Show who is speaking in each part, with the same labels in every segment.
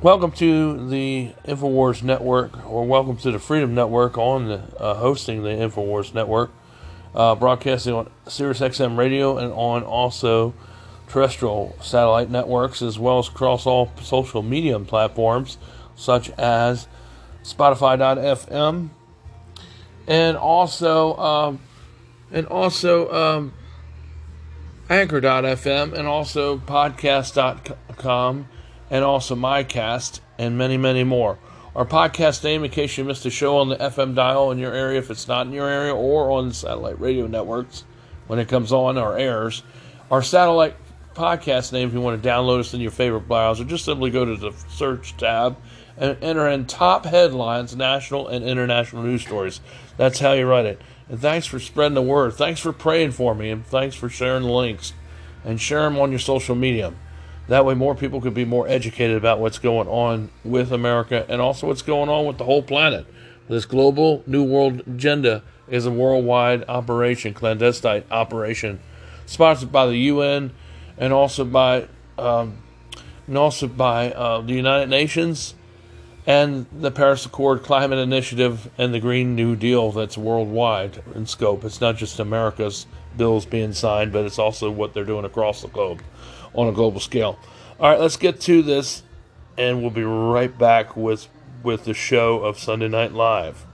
Speaker 1: Welcome to the InfoWars Network, or welcome to the Freedom Network on the, uh, hosting the InfoWars Network, uh, broadcasting on Sirius XM radio and on also terrestrial satellite networks, as well as across all social media platforms such as Spotify.fm and also um, and also um, Anchor.fm and also Podcast.com and also MyCast, and many, many more. Our podcast name, in case you missed a show on the FM dial in your area, if it's not in your area, or on satellite radio networks when it comes on or airs. Our satellite podcast name, if you want to download us in your favorite browser, just simply go to the search tab and enter in top headlines, national and international news stories. That's how you write it. And thanks for spreading the word. Thanks for praying for me, and thanks for sharing the links and share them on your social media. That way, more people could be more educated about what's going on with America and also what's going on with the whole planet. This global New World agenda is a worldwide operation, clandestine operation, sponsored by the UN and also by um, and also by uh, the United Nations and the Paris Accord Climate Initiative and the Green New Deal. That's worldwide in scope. It's not just America's bills being signed, but it's also what they're doing across the globe on a global scale. All right, let's get to this, and we'll be right back with with the show of Sunday Night Live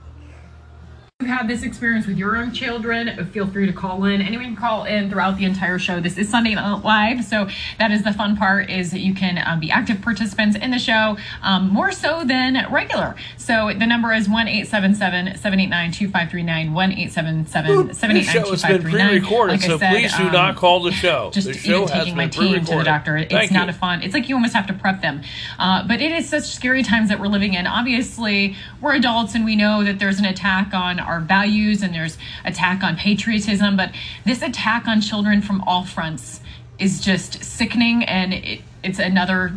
Speaker 2: you had this experience with your own children, feel free to call in. Anyone can call in throughout the entire show. This is Sunday Night Live, so that is the fun part is that you can um, be active participants in the show um, more so than regular. So the number is 1-877-789-2539, 1-877-789-2539.
Speaker 1: pre-recorded,
Speaker 2: like
Speaker 1: so
Speaker 2: said,
Speaker 1: please do
Speaker 2: um,
Speaker 1: not call the show.
Speaker 2: Just
Speaker 1: the show
Speaker 2: even
Speaker 1: has
Speaker 2: taking my team to the doctor, it's
Speaker 1: Thank
Speaker 2: not
Speaker 1: you.
Speaker 2: a fun. It's like you almost have to prep them. Uh, but it is such scary times that we're living in. Obviously, we're adults and we know that there's an attack on our values and there's attack on patriotism. But this attack on children from all fronts is just sickening, and it, it's another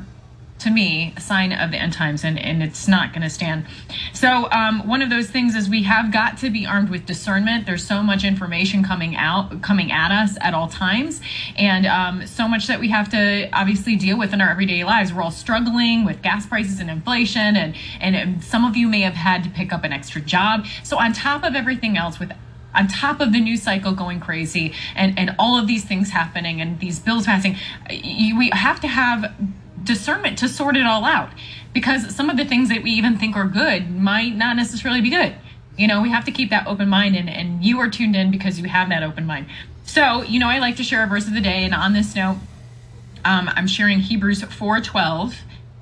Speaker 2: to me a sign of the end times and, and it's not going to stand. So um, one of those things is we have got to be armed with discernment. There's so much information coming out coming at us at all times and um, so much that we have to obviously deal with in our everyday lives. We're all struggling with gas prices and inflation and and some of you may have had to pick up an extra job. So on top of everything else with on top of the news cycle going crazy and, and all of these things happening and these bills passing, you, we have to have discernment to sort it all out because some of the things that we even think are good might not necessarily be good. You know, we have to keep that open mind and, and you are tuned in because you have that open mind. So, you know, I like to share a verse of the day and on this note, um, I'm sharing Hebrews 4:12.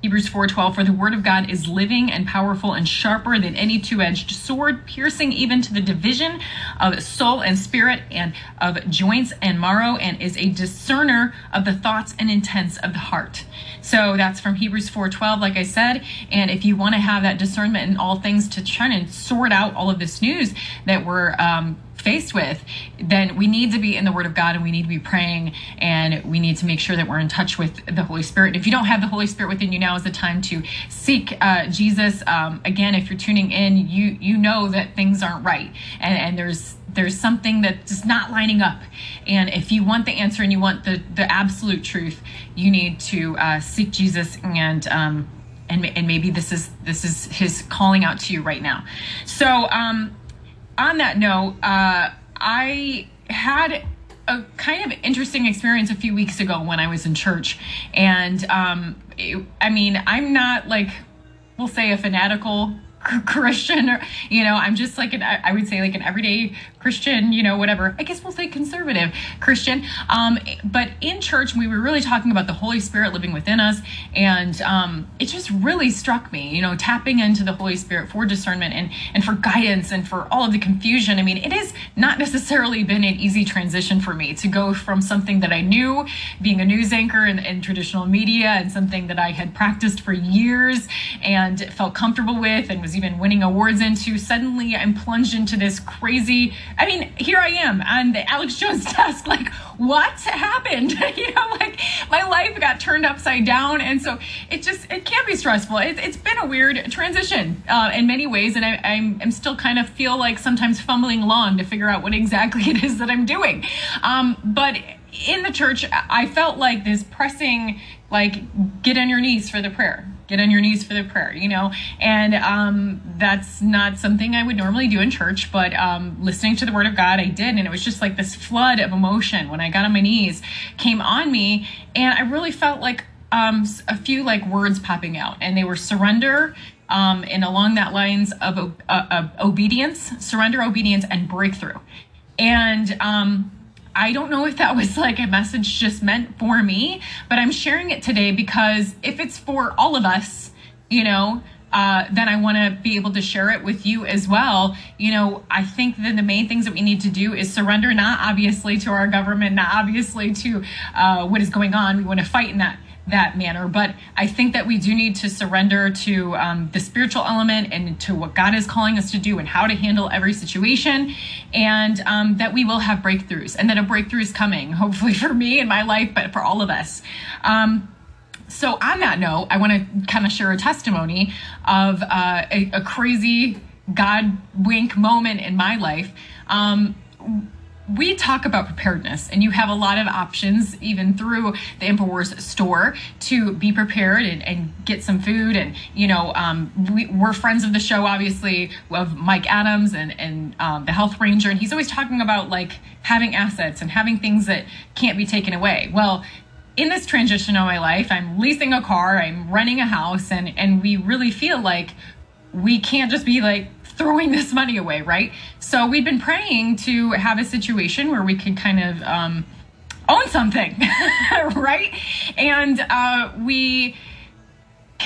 Speaker 2: Hebrews 4:12 for the word of God is living and powerful and sharper than any two-edged sword piercing even to the division of soul and spirit and of joints and marrow and is a discerner of the thoughts and intents of the heart. So that's from Hebrews 4:12 like I said and if you want to have that discernment in all things to try and sort out all of this news that we're um, faced with, then we need to be in the Word of God and we need to be praying and we need to make sure that we're in touch with the Holy Spirit. If you don't have the Holy Spirit within you, now is the time to seek uh, Jesus. Um, again, if you're tuning in, you you know that things aren't right and, and there's there's something that's just not lining up. And if you want the answer and you want the the absolute truth, you need to uh, seek Jesus and. Um, and, and maybe this is this is his calling out to you right now. So um, on that note, uh, I had a kind of interesting experience a few weeks ago when I was in church. And um, it- I mean, I'm not like, we'll say a fanatical Christian or, you know, I'm just like an, I would say like an everyday Christian, you know, whatever. I guess we'll say conservative Christian. Um, but in church, we were really talking about the Holy Spirit living within us. And um, it just really struck me, you know, tapping into the Holy Spirit for discernment and, and for guidance and for all of the confusion. I mean, it has not necessarily been an easy transition for me to go from something that I knew, being a news anchor in, in traditional media, and something that I had practiced for years and felt comfortable with and was even winning awards into. Suddenly, I'm plunged into this crazy. I mean, here I am on the Alex Jones desk. Like, what happened? you know, like my life got turned upside down, and so it just it can be stressful. It, it's been a weird transition uh, in many ways, and I, I'm, I'm still kind of feel like sometimes fumbling along to figure out what exactly it is that I'm doing. Um, but in the church, I felt like this pressing, like, get on your knees for the prayer. Get on your knees for the prayer, you know? And um, that's not something I would normally do in church, but um, listening to the word of God, I did. And it was just like this flood of emotion when I got on my knees came on me. And I really felt like um, a few like words popping out, and they were surrender. Um, and along that lines of, uh, of obedience, surrender, obedience, and breakthrough. And um, I don't know if that was like a message just meant for me, but I'm sharing it today because if it's for all of us, you know, uh, then I want to be able to share it with you as well. You know, I think that the main things that we need to do is surrender, not obviously to our government, not obviously to uh, what is going on. We want to fight in that that manner. But I think that we do need to surrender to um, the spiritual element and to what God is calling us to do and how to handle every situation, and um, that we will have breakthroughs and that a breakthrough is coming, hopefully for me in my life, but for all of us. Um, so, on that note, I want to kind of share a testimony of uh, a, a, crazy God wink moment in my life. We talk about preparedness and you have a lot of options even through the infowars store to be prepared and, and get some food. And you know um, we, are friends of the show obviously of mike adams and, and um, the health ranger. And he's always talking about like having assets and having things that can't be taken away. Well in this transition of my life i'm leasing a car i'm renting a house and and we really feel like we can't just be like throwing this money away, right? So we'd been praying to have a situation where we could kind of um, own something, right? And uh, we.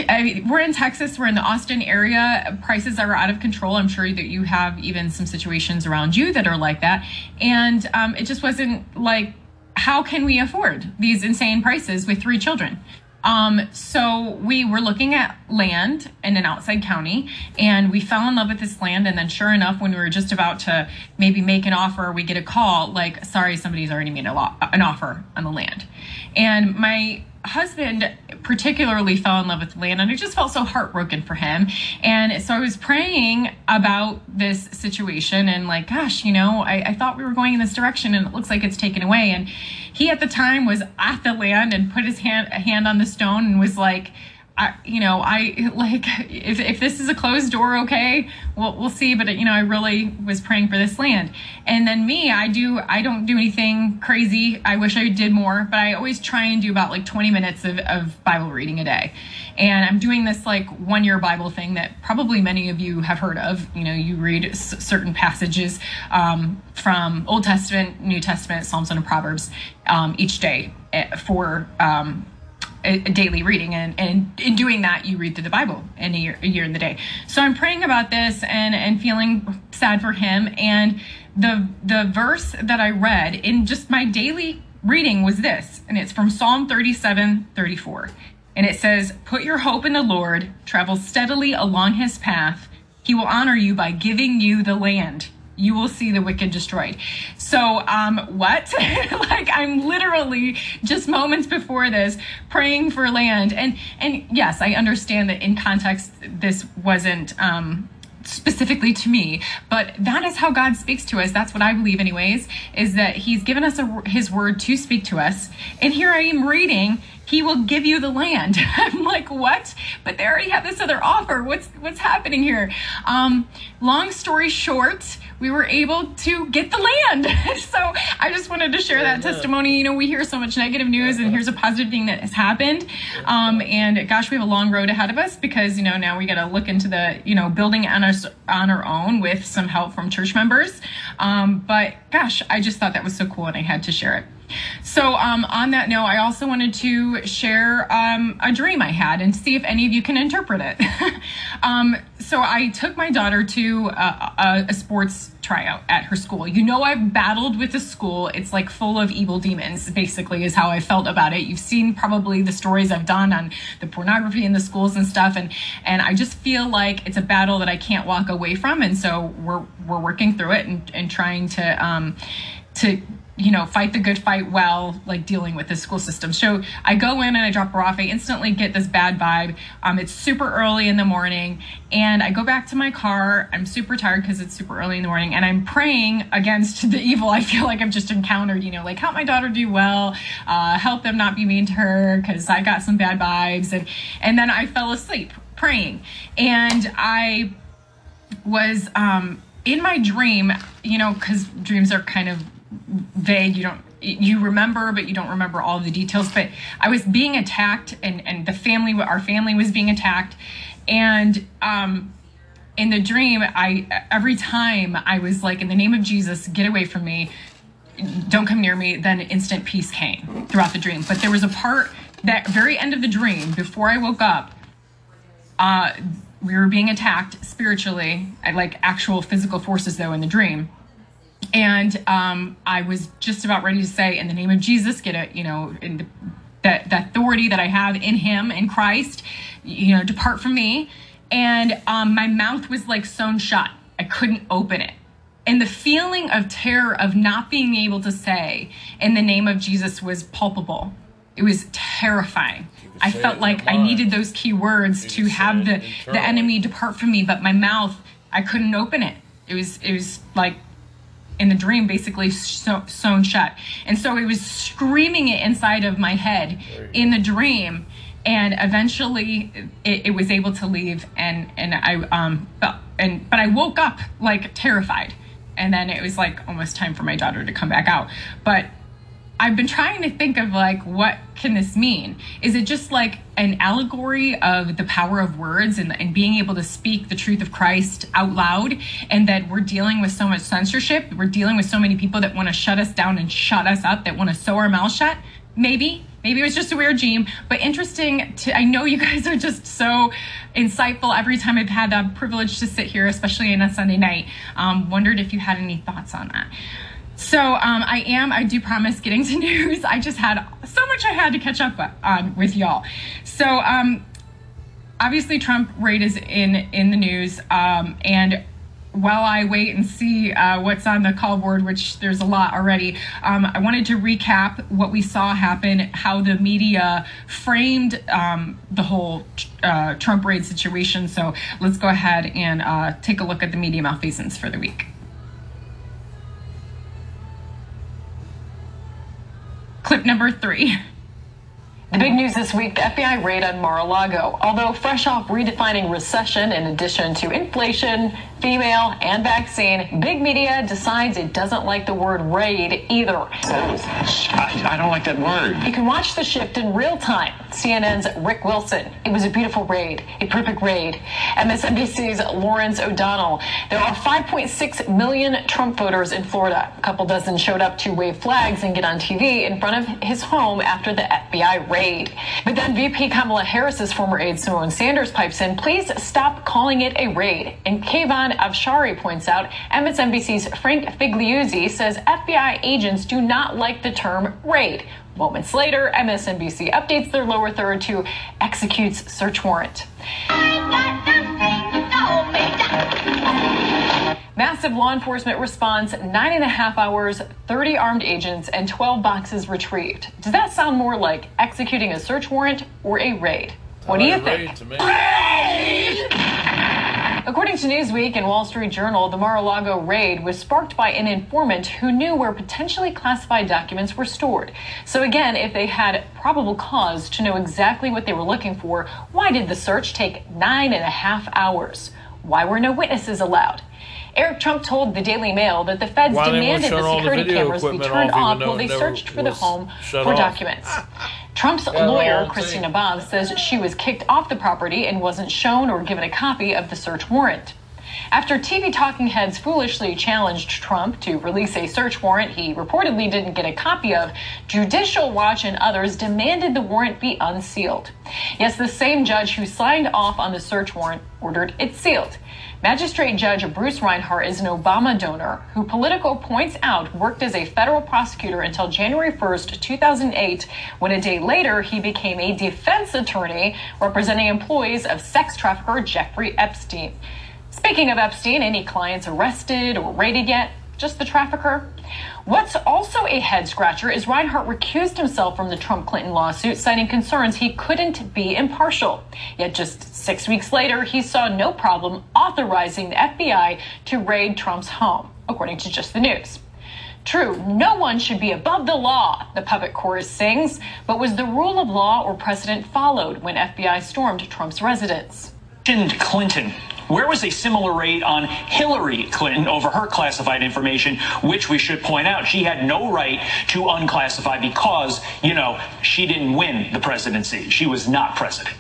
Speaker 2: I mean, we're in Texas. We're in the Austin area. Prices are out of control. I'm sure that you have even some situations around you that are like that. And um, it just wasn't like, how can we afford these insane prices with three children? Um, so we were looking at land in an outside county and we fell in love with this land. And then sure enough, when we were just about to maybe make an offer, we get a call like, sorry, somebody's already made a lo- an offer on the land. And my husband particularly fell in love with land and I just felt so heartbroken for him. And so I was praying about this situation and like, gosh, you know, I, I thought we were going in this direction and it looks like it's taken away. And he at the time was at the land and put his hand hand on the stone and was like, I, you know, I like if, if this is a closed door, okay, we'll, we'll see. But, you know, I really was praying for this land. And then me, I do, I don't do anything crazy. I wish I did more, but I always try and do about like 20 minutes of, of Bible reading a day. And I'm doing this like one year Bible thing that probably many of you have heard of. You know, you read s- certain passages um, from Old Testament, New Testament, Psalms, and Proverbs um, each day eh, for um, a, daily reading and, and in doing that you read through the bible in a year, a year in the day. So i'm praying about this and and feeling sad for him and the the verse that i read in just my daily reading was this and it's from psalm 37 34 and it says put your hope in the lord travel steadily along his path. He will honor you by giving you the land you will see the wicked destroyed. So, um, what? like I'm literally just moments before this praying for land, and and yes, I understand that in context this wasn't. Um, specifically to me but that is how god speaks to us that's what i believe anyways is that he's given us a, his word to speak to us and here i am reading he will give you the land i'm like what but they already have this other offer what's what's happening here um, long story short we were able to get the land. so I just wanted to share that testimony. You know, we hear so much negative news, and here's a positive thing that has happened. Um, and gosh, we have a long road ahead of us because you know now we got to look into the you know building on our on our own with some help from church members. Um, but gosh, I just thought that was so cool, and I had to share it. So, um, on that note, I also wanted to share um, a dream I had and see if any of you can interpret it. um, so, I took my daughter to a, a, a, sports tryout at her school. You know, I've battled with the school. It's like full of evil demons, basically, is how I felt about it. You've seen probably the stories I've done on the pornography in the schools and stuff, and and I just feel like it's a battle that I can't walk away from, and so we're we're working through it and, and trying to um, to you know, fight the good fight well, like dealing with the school system. So I go in and I drop her off. I instantly get this bad vibe. Um, it's super early in the morning, and I go back to my car. I'm super tired because it's super early in the morning, and I'm praying against the evil I feel like I've just encountered. You know, like help my daughter do well, uh, help them not be mean to her because I got some bad vibes, and and then I fell asleep praying, and I was um, in my dream. You know, because dreams are kind of vague you don't you remember but you don't remember all the details. But i was being attacked and and the family our family was being attacked. And um in the dream i every time i was like in the name of jesus get away from me. Don't come near me. Then instant peace came throughout the dream. But there was a part that very end of the dream before i woke up uh we were being attacked spiritually like actual physical forces though in the dream and um, I was just about ready to say, "In the name of Jesus, get it," you know, in the, that that authority that I have in Him in Christ, you know, depart from me. And um, my mouth was like sewn shut. I couldn't open it. And the feeling of terror of not being able to say in the name of Jesus was palpable. It was terrifying. I felt like I needed those key words to have the, the enemy depart from me, but my mouth, I couldn't open it. It was it was like in the dream basically so, sewn shut. And so it was screaming it inside of my head in the dream. And eventually it, it was able to leave and, and I, um, but, and, but I woke up like terrified. And then it was like almost time for my daughter to come back out. But I've been trying to think of like what can this mean? Is it just like an allegory of the power of words and, and being able to speak the truth of Christ out loud and that we're dealing with so much censorship? We're dealing with so many people that want to shut us down and shut us up, that want to sew our mouth shut? Maybe. Maybe it was just a weird dream, but interesting to I know you guys are just so insightful every time I've had the privilege to sit here, especially on a Sunday night. Um, wondered if you had any thoughts on that. So um, I am, I do promise, getting to news. I just had so much I had to catch up on with y'all. So um, obviously Trump raid is in in the news, um, and while I wait and see uh, what's on the call board, which there's a lot already, um, I wanted to recap what we saw happen, how the media framed um, the whole uh, Trump raid situation. So let's go ahead and uh, take a look at the media malfeasance for the week. Clip number three.
Speaker 3: The big news this week the FBI raid on Mar a Lago. Although fresh off redefining recession in addition to inflation, female, and vaccine, big media decides it doesn't like the word raid either.
Speaker 4: I, I don't like that word.
Speaker 3: You can watch the shift in real time. CNN's Rick Wilson. It was a beautiful raid, a perfect raid. MSNBC's Lawrence O'Donnell. There are 5.6 million Trump voters in Florida. A couple dozen showed up to wave flags and get on TV in front of his home after the FBI raid. But then VP Kamala Harris's former aide Symone Sanders pipes in, please stop calling it a raid. And Kayvon Afshari points out, MSNBC's Frank Figliuzzi says FBI agents do not like the term raid. Moments later, MSNBC updates their lower third to executes search warrant. Massive law enforcement response, nine and a half hours, 30 armed agents, and 12 boxes retrieved. Does that sound more like executing a search warrant or a raid? What do you think? According to Newsweek and Wall Street Journal, the Mar-a-Lago raid was sparked by an informant who knew where potentially classified documents were stored. So again, if they had probable cause to know exactly what they were looking for, why did the search take nine and a half hours? Why were no witnesses allowed? Eric Trump told the Daily Mail that the feds
Speaker 1: Why
Speaker 3: demanded the
Speaker 1: shut all the
Speaker 3: security cameras be turned
Speaker 1: off even
Speaker 3: off
Speaker 1: though
Speaker 3: while they searched for the home for
Speaker 1: off.
Speaker 3: documents. Trump's
Speaker 1: the
Speaker 3: lawyer, Christina
Speaker 1: thing.
Speaker 3: Bobb, says she was kicked off the property and wasn't shown or given a copy of the search warrant. After TV talking heads foolishly challenged Trump to release a search warrant he reportedly didn't get a copy of, Judicial Watch and others demanded the warrant be unsealed. Yes, the same judge who signed off on the search warrant ordered it sealed. Magistrate Judge Bruce Reinhart is an Obama donor who Politico points out worked as a federal prosecutor until January 1st, 2008, when a day later he became a defense attorney representing employees of sex trafficker Jeffrey Epstein. Speaking of Epstein, any clients arrested or raided yet? Just the trafficker? What's also a head scratcher is Reinhart recused himself from the Trump Clinton lawsuit, citing concerns he couldn't be impartial. Yet just six weeks later, he saw no problem authorizing the FBI to raid Trump's home, according to Just the News. True, no one should be above the law, the puppet chorus sings, but was the rule of law or precedent followed when FBI stormed Trump's residence?
Speaker 5: Clinton. Where was a similar raid on Hillary Clinton over her classified information, which we should point out she had no right to unclassify because, you know, she didn't win the presidency. She was not president.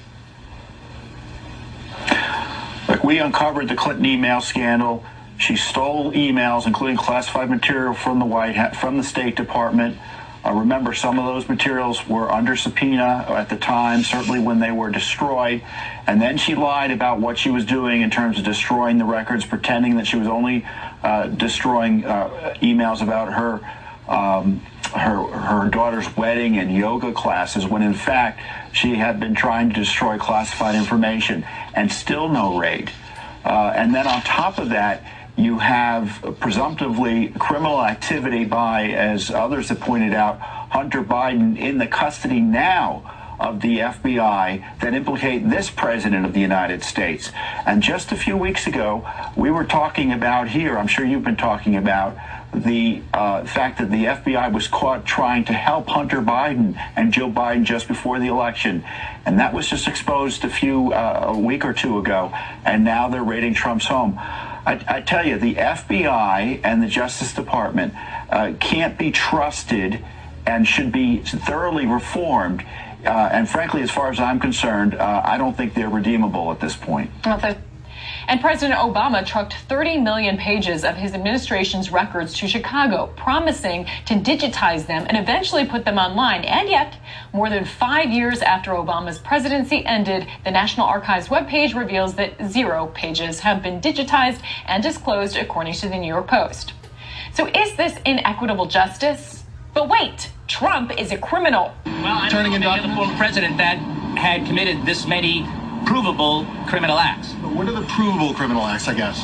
Speaker 6: We uncovered the Clinton email scandal. She stole emails, including classified material from the White House, from the State Department. Uh, remember, some of those materials were under subpoena at the time, certainly when they were destroyed. And then she lied about what she was doing in terms of destroying the records, pretending that she was only uh, destroying uh, emails about her. Um, her her daughter's wedding and yoga classes when in fact she had been trying to destroy classified information and still no raid. Uh, and then on top of that, you have presumptively criminal activity by, as others have pointed out, Hunter Biden in the custody now of the FBI that implicate this president of the United States. And just a few weeks ago, we were talking about here, I'm sure you've been talking about, the uh, fact that the FBI was caught trying to help Hunter Biden and Joe Biden just before the election. And that was just exposed a few, uh, a week or two ago. And now they're raiding Trump's home. I, I tell you, the FBI and the Justice Department uh, can't be trusted and should be thoroughly reformed. Uh, and frankly, as far as I'm concerned, uh, I don't think they're redeemable at this point.
Speaker 3: And President Obama trucked 30 million pages of his administration's records to Chicago, promising to digitize them and eventually put them online. And yet, more than five years after Obama's presidency ended, the National Archives webpage reveals that zero pages have been digitized and disclosed, according to the New York Post. So, is this inequitable justice? But wait, Trump is a criminal.
Speaker 5: Well, turning into the former president that had committed this many provable criminal acts.
Speaker 7: But what are the provable criminal acts, I guess?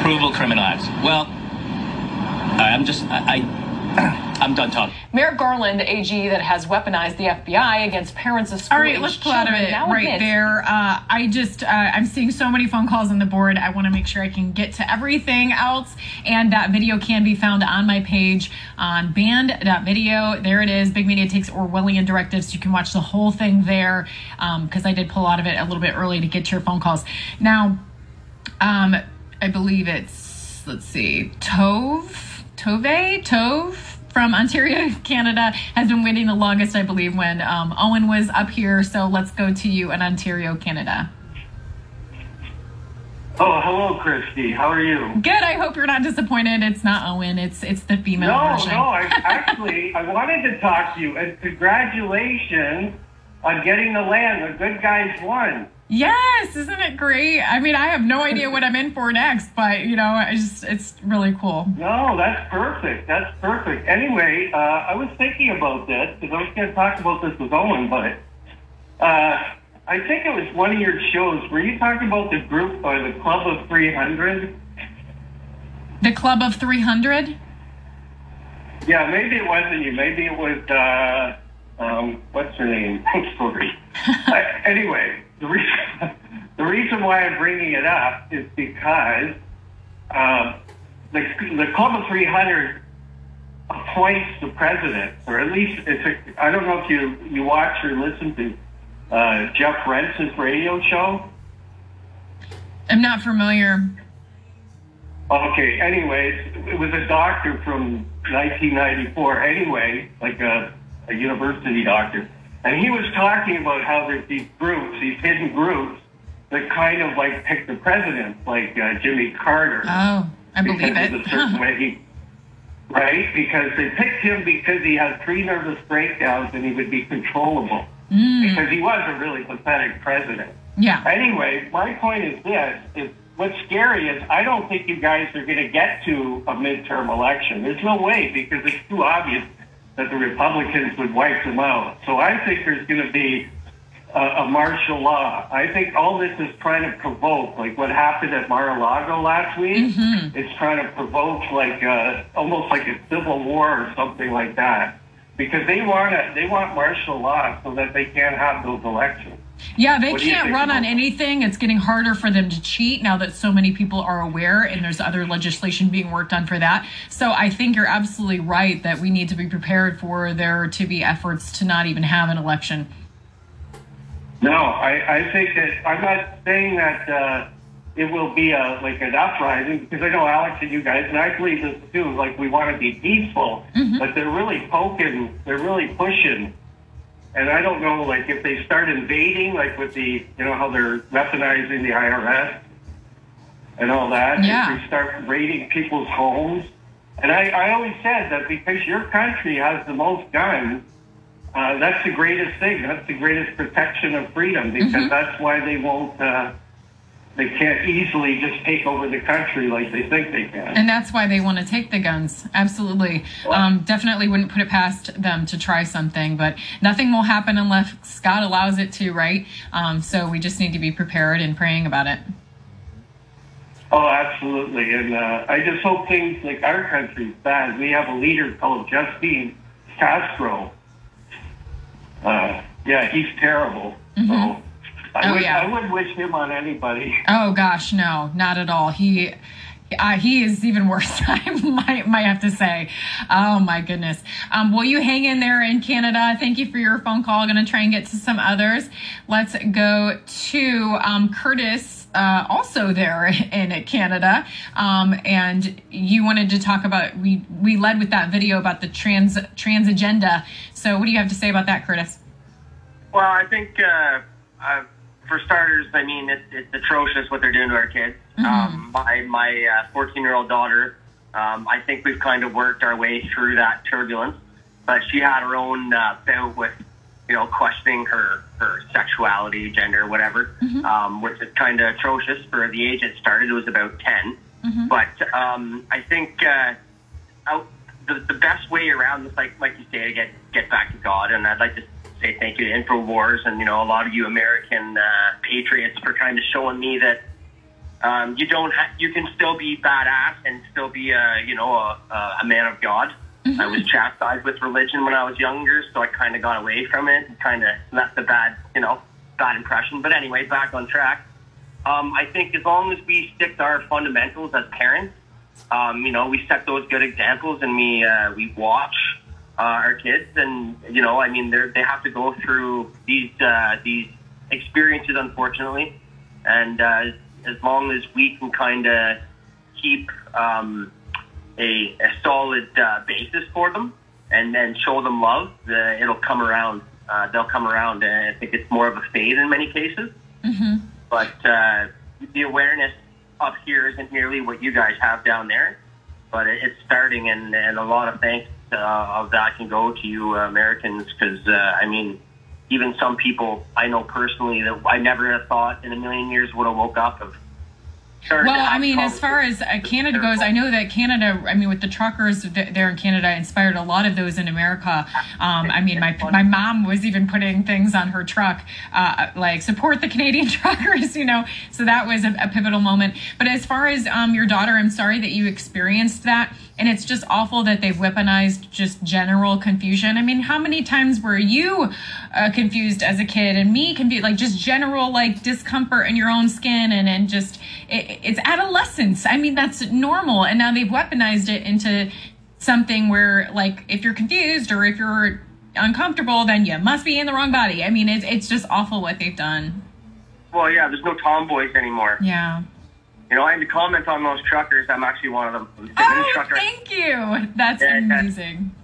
Speaker 5: provable criminal acts. Well, I'm just, I, I I'm done talking.
Speaker 3: Merrick Garland, AG, that has weaponized the FBI against parents of school.
Speaker 2: All right, let's pull out of it right there. Uh, I just, uh, I'm seeing so many phone calls on the board. I want to make sure I can get to everything else. And that video can be found on my page on band.video. There it is. Big Media takes Orwellian directives. You can watch the whole thing there because um, I did pull out of it a little bit early to get to your phone calls. Now, um, I believe it's, let's see, Tove, Tove, Tove from Ontario, Canada, has been waiting the longest, I believe, when um, Owen was up here. So let's go to you in Ontario, Canada.
Speaker 8: Oh, hello, Kristi. How are you?
Speaker 2: Good. I hope you're not disappointed. It's not Owen. It's it's the female
Speaker 8: no,
Speaker 2: version.
Speaker 8: No, I, actually, I wanted to talk to you. And congratulations on getting the land. The good guys won.
Speaker 2: Yes, isn't it great? I mean, I have no idea what I'm in for next, but you know, it's just it's really cool.
Speaker 8: No, that's perfect. That's perfect. Anyway, uh, I was thinking about this because I was going to talk about this with Owen, but uh, I think it was one of your shows. Were you talking about the group or the Club of 300?
Speaker 2: The Club of 300?
Speaker 8: Yeah, maybe it wasn't you. Maybe it was uh, um, what's her name? Sorry. uh, anyway the reason, the reason why I'm bringing it up is because uh, the, the Club of 300 appoints the president, or at least it's a, I don't know if you, you watch or listen to uh, Jeff Rense's radio show.
Speaker 2: I'm not familiar.
Speaker 8: Okay, anyways, it was a doctor from 1994, anyway, like a, a university doctor and he was talking about how there's these groups, these hidden groups, that kind of like pick the president, like uh, Jimmy Carter.
Speaker 2: Oh, I believe it.
Speaker 8: Of a certain way he, right? Because they picked him because he had three nervous breakdowns and he would be controllable. Mm. Because he was a really pathetic president.
Speaker 2: Yeah.
Speaker 8: Anyway, my point is this: is what's scary is I don't think you guys are going to get to a midterm election. There's no way because it's too obvious that the Republicans would wipe them out. So I think there's going to be a, a martial law. I think all this is trying to provoke, like what happened at Mar-a-Lago last week.
Speaker 2: Mm-hmm.
Speaker 8: It's trying to provoke like uh, almost like a civil war or something like that, because they want to, they want martial law so that they can't have those elections.
Speaker 2: Yeah, they
Speaker 8: What
Speaker 2: can't run on anything. It's getting harder for them to cheat now that so many people are aware, and there's other legislation being worked on for that. So I think you're absolutely right that we need to be prepared for there to be efforts to not even have an election.
Speaker 8: No, I, I think that I'm not saying that uh, it will be a like an uprising because I know Alex and you guys, and I believe this too. Like we want to be peaceful, but they're really poking, they're really pushing, and I don't know like if they start invading, like with the you know how they're weaponizing the IRS and all that.
Speaker 2: Yeah.
Speaker 8: If they start raiding people's homes, and I, I always said that because your country has the most guns. Uh, that's the greatest thing. That's the greatest protection of freedom because that's why they won't. Uh, they can't easily just take over the country like they think they can.
Speaker 2: And that's why they want to take the guns. Absolutely. Um, definitely wouldn't put it past them to try something, but nothing will happen unless God allows it to, right? Um, so we just need to be prepared and praying about it.
Speaker 8: oh, absolutely. And uh, I just hope things like our country's bad. We have a leader called Justine Castro. Uh, yeah, he's terrible. So I,
Speaker 2: Oh,
Speaker 8: would,
Speaker 2: yeah.
Speaker 8: I wouldn't wish him on anybody.
Speaker 2: Oh gosh, no, not at all. He uh, he is even worse. I might might have to say. Oh my goodness. Um, will you hang in there in Canada? Thank you for your phone call. Going to try and get to some others. Let's go to um, Curtis. Uh, also there in Canada, um, and you wanted to talk about we we led with that video about the trans trans agenda. So what do you have to say about that, Curtis?
Speaker 9: Well, I think uh, uh, for starters, I mean it's, it's atrocious what they're doing to our kids. Um, my my uh, 14 year old daughter, um, I think we've kind of worked our way through that turbulence, but she had her own uh, bout with you know questioning her her sexuality, gender, whatever, um, which is kind of atrocious for the age it started. It was about 10, but um, I think. Uh, out the, the best way around this, like like you say, to get get back to God. And I'd like to say thank you to Infowars and you know a lot of you American uh, patriots for kind of showing me that um, you don't ha- you can still be badass and still be a you know a, a, man of God. I was chastised with religion when I was younger, so I kind of got away from it and kind of left a bad you know bad impression. But anyway, back on track. Um, I think as long as we stick to our fundamentals as parents, um, you know, we set those good examples and we uh, we watch uh, our kids, and you know, I mean, they they have to go through these uh, these experiences, unfortunately, and uh, as long as we can kind of keep um, a, a solid uh, basis for them, and then show them love, uh, it'll come around. Uh, they'll come around, and I think it's more of a fade in many cases but uh, the awareness up here isn't nearly what you guys have down there. But it, it's starting, and, and a lot of thanks uh, of that can go to you uh, Americans because uh, I mean, even some people I know personally that I never have thought in a million years would have woke up of.
Speaker 2: Well, I mean, as far as uh, Canada goes, I know that Canada, I mean, with the truckers th- there in Canada, inspired a lot of those in America. Um, I mean, my my mom was even putting things on her truck, uh, like support the Canadian truckers, you know. So that was a, a pivotal moment. But as far as um, your daughter, I'm sorry that you experienced that, and it's just awful that they've weaponized just general confusion. I mean, how many times were you uh, confused as a kid, and me confused, like just general like discomfort in your own skin, and and just it, it's adolescence. I mean, that's normal. And now they've weaponized it into something where, like, if you're confused or if you're uncomfortable, then you must be in the wrong body. I mean, it's it's just awful what they've done.
Speaker 9: Well, yeah, there's no tomboys anymore.
Speaker 2: Yeah.
Speaker 9: You know, I had to comment on those truckers. I'm actually one of them. I'm sitting in a
Speaker 2: Oh, thank you. That's
Speaker 9: Yeah,
Speaker 2: amazing.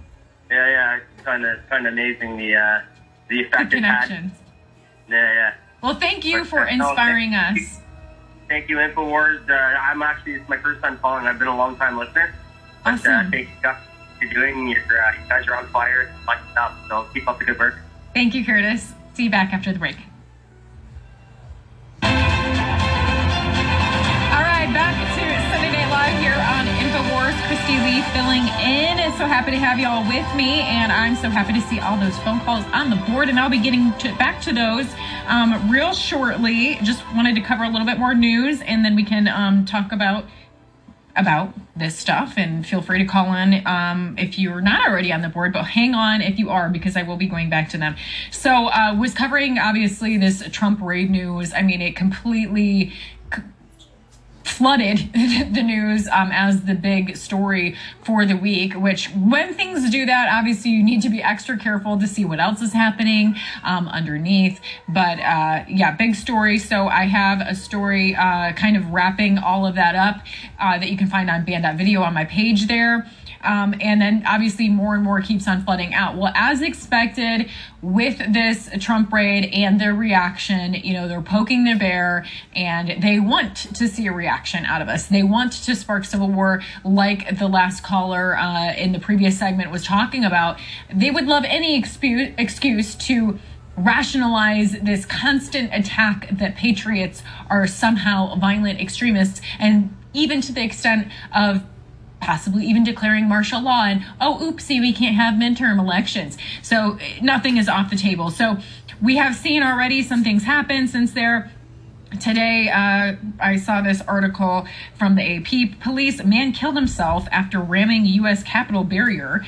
Speaker 9: Yeah, yeah, it's kind of kind of amazing the uh, the
Speaker 2: The
Speaker 9: effect it had.
Speaker 2: connections.
Speaker 9: Yeah, yeah.
Speaker 2: Well, thank you
Speaker 9: But,
Speaker 2: for
Speaker 9: uh, no,
Speaker 2: inspiring
Speaker 9: thank
Speaker 2: us.
Speaker 9: Thank you, Infowars. Uh, I'm actually it's my first time calling. I've been a long time listener. But, uh,
Speaker 2: Awesome.
Speaker 9: thank you guys for doing. You're, uh, you guys are on fire. It's fun stuff. So keep up the good work.
Speaker 2: Thank you, Curtis. See you back after the break. Back to Sunday Night Live here on InfoWars. Kristi Leigh filling in. So happy to have you all with me, and I'm so happy to see all those phone calls on the board. And I'll be getting to, back to those um, real shortly. Just wanted to cover a little bit more news, and then we can um, talk about about this stuff and feel free to call in um, if you're not already on the board but hang on if you are because i will be going back to them so uh, was covering obviously this trump raid news i mean it completely flooded the news um, as the big story for the week. Which, when things do that, obviously you need to be extra careful to see what else is happening um, underneath. But uh, yeah, big story. So I have a story uh, kind of wrapping all of that up uh, that you can find on band.video on my page there. Um, and then obviously more and more keeps on flooding out. Well, as expected with this Trump raid and their reaction, you know, they're poking the bear and they want to see a reaction out of us. They want to spark civil war like the last caller uh, in the previous segment was talking about. They would love any excuse, excuse to rationalize this constant attack that patriots are somehow violent extremists and even to the extent of possibly even declaring martial law and oh oopsie we can't have midterm elections so nothing is off the table so we have seen already some things happen since there Today, uh, I saw this article from the AP. Police man killed himself after ramming U.S. Capitol barrier.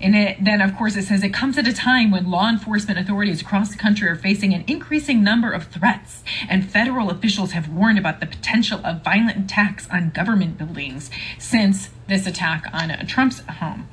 Speaker 2: And it, then, of course, it says it comes at a time when law enforcement authorities across the country are facing an increasing number of threats, and federal officials have warned about the potential of violent attacks on government buildings since this attack on Trump's home.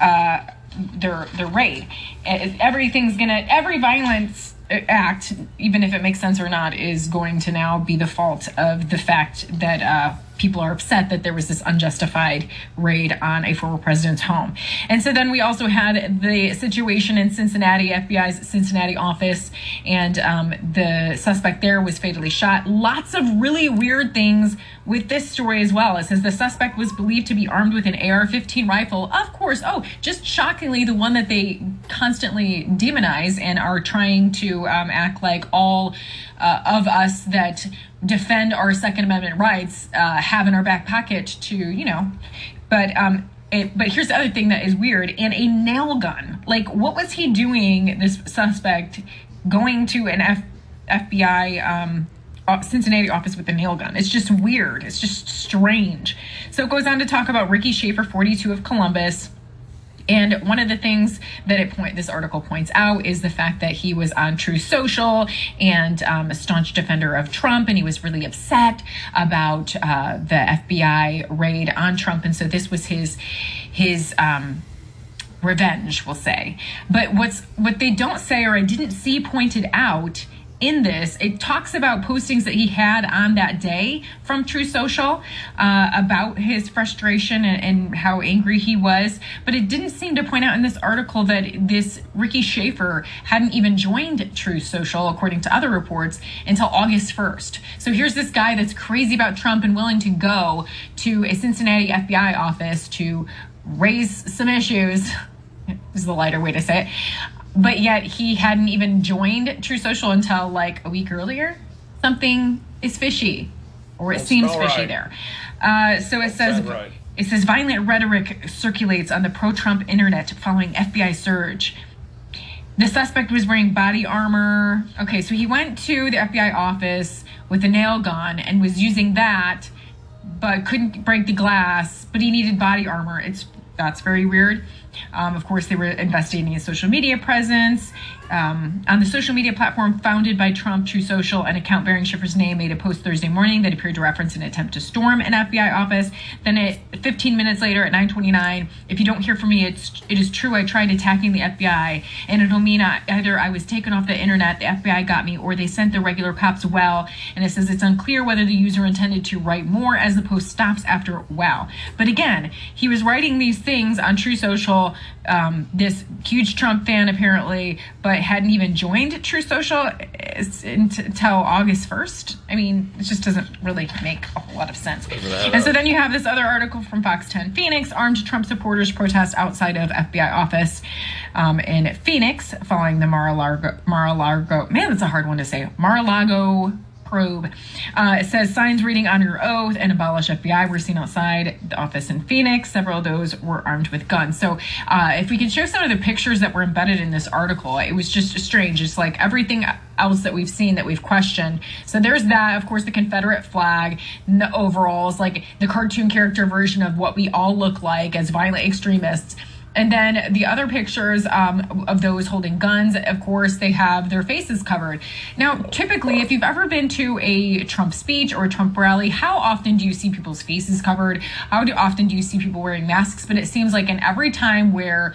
Speaker 2: Uh, their their raid. Everything's gonna every violence act, even if it makes sense or not, is going to now be the fault of the fact that uh, people are upset that there was this unjustified raid on a former president's home. And so then we also had the situation in Cincinnati, FBI's Cincinnati office, and um, the suspect there was fatally shot. Lots of really weird things with this story as well. It says the suspect was believed to be armed with an AR 15 rifle. Of course, oh, just shockingly, the one that they constantly demonize and are trying to um, act like all uh, of us that defend our Second Amendment rights uh, have in our back pocket to, you know, but um, it, but here's the other thing that is weird and a nail gun. Like, what was he doing, this suspect, going to an F- FBI um, Cincinnati office with a nail gun? It's just weird. It's just strange. So it goes on to talk about Ricky Schaefer, 42 of Columbus and one of the things that it point this article points out is the fact that he was on Truth Social and um, a staunch defender of Trump, and he was really upset about uh, the FBI raid on Trump, and so this was his his. Um, revenge we'll say but what's what they don't say or i didn't see pointed out in this, it talks about postings that he had on that day from Truth Social uh, about his frustration and, and, how angry he was. But it didn't seem to point out in this article that this Ricky Schaefer hadn't even joined Truth Social, according to other reports, until August 1st. So here's this guy that's crazy about Trump and willing to go to a Cincinnati FBI office to raise some issues. This Is the lighter way to say it but yet he hadn't even joined Truth Social until like a week earlier. Something is fishy, or it That's seems fishy right. there. Uh, so it says right. it says violent rhetoric circulates on the pro-Trump internet following FBI surge. The suspect was wearing body armor. Okay, so he went to the FBI office with a nail gun and was using that, but couldn't break the glass. But he needed body armor. It's that's very weird. Um, of course, they were investigating his social media presence. Um, on the social media platform founded by Trump, Truth Social, an account bearing Shiffer's name made a post Thursday morning that appeared to reference an attempt to storm an FBI office. Then, at 15 minutes later, at 9:29, if you don't hear from me, it's it is true. I tried attacking the FBI, and it'll mean I, either I was taken off the internet, the FBI got me, or they sent the regular cops. Well, and it says it's unclear whether the user intended to write more as the post stops after well. But again, he was writing these things on Truth Social. Um, this huge Trump fan apparently, but hadn't even joined Truth Social until August 1st. I mean, it just doesn't really make a whole lot of sense. And so then you have this other article from Fox 10 Phoenix armed Trump supporters protest outside of FBI office um, in Phoenix following the Mar-a-Lago, Mar-a-Lago, man, that's a hard one to say, Mar-a-Lago probe. Uh, it says signs reading on your oath and abolish FBI were seen outside the office in Phoenix. Several of those were armed with guns. So uh, if we can show some of the pictures that were embedded in this article, it was just strange. It's like everything else that we've seen that we've questioned. So there's that, of course, the Confederate flag, the overalls, like the cartoon character version of what we all look like as violent extremists. And then the other pictures um, of those holding guns, of course, they have their faces covered. Now, typically, if you've ever been to a Trump speech or a Trump rally, how often do you see people's faces covered? How do, often do you see people wearing masks? But it seems like in every time where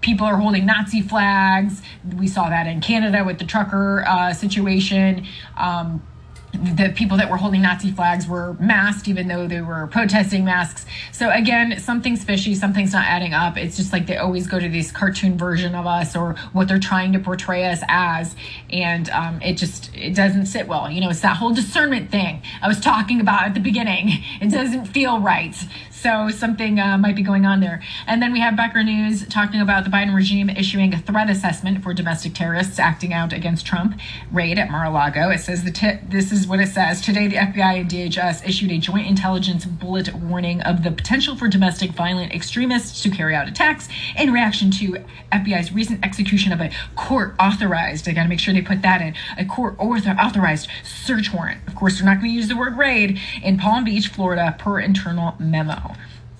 Speaker 2: people are holding Nazi flags, we saw that in Canada with the trucker uh, situation. Um, the people that were holding Nazi flags were masked, even though they were protesting masks. So again, something's fishy, something's not adding up. It's just like they always go to this cartoon version of us or what they're trying to portray us as, and um, it just it doesn't sit well. You know, it's that whole discernment thing I was talking about at the beginning. It doesn't feel right. So something uh, might be going on there. And then we have Becker News talking about the Biden regime issuing a threat assessment for domestic terrorists acting out against Trump raid at Mar-a-Lago. It says the t- this is what it says. Today, the FBI and DHS issued a joint intelligence bullet warning of the potential for domestic violent extremists to carry out attacks in reaction to FBI's recent execution of a court authorized. I got to make sure they put that in a court authorized search warrant. Of course, they're not going to use the word raid in Palm Beach, Florida, per internal memo.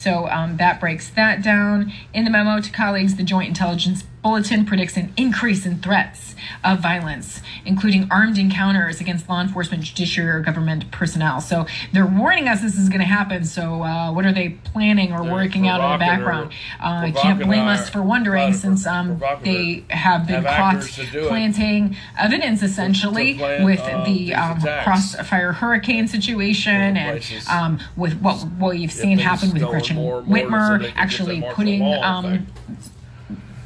Speaker 2: So um, that breaks that down. In the memo to colleagues, the Joint Intelligence Bulletin predicts an increase in threats of violence, including armed encounters against law enforcement, judiciary, or government personnel. So they're warning us this is going to happen. So uh, what are they planning or
Speaker 1: They're
Speaker 2: working out in the background? Uh, I can't blame us for wondering since um, they have been
Speaker 1: have
Speaker 2: caught planting evidence essentially
Speaker 1: plan,
Speaker 2: with
Speaker 1: uh,
Speaker 2: the um, crossfire hurricane situation and um, with what what you've seen happen with Gretchen
Speaker 1: more more
Speaker 2: Whitmer actually putting um.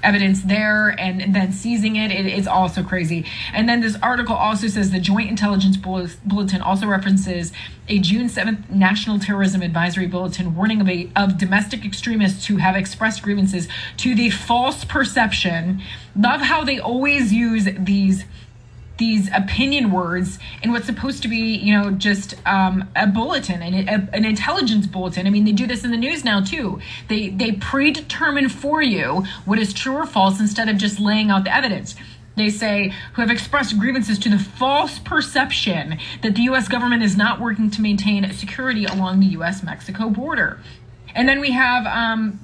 Speaker 2: Evidence there and then seizing it. it is also crazy. And then this article also says the Joint Intelligence Bulletin also references a June 7th National Terrorism Advisory Bulletin warning of, a, of domestic extremists who have expressed grievances to the false perception. Love how they always use these these opinion words in what's supposed to be, you know, just um, a bulletin and a, an intelligence bulletin. I mean, they do this in the news now too. They they predetermine for you what is true or false instead of just laying out the evidence. They say who have expressed grievances to the false perception that the U.S. government is not working to maintain security along the U.S.-Mexico border. And then we have, um,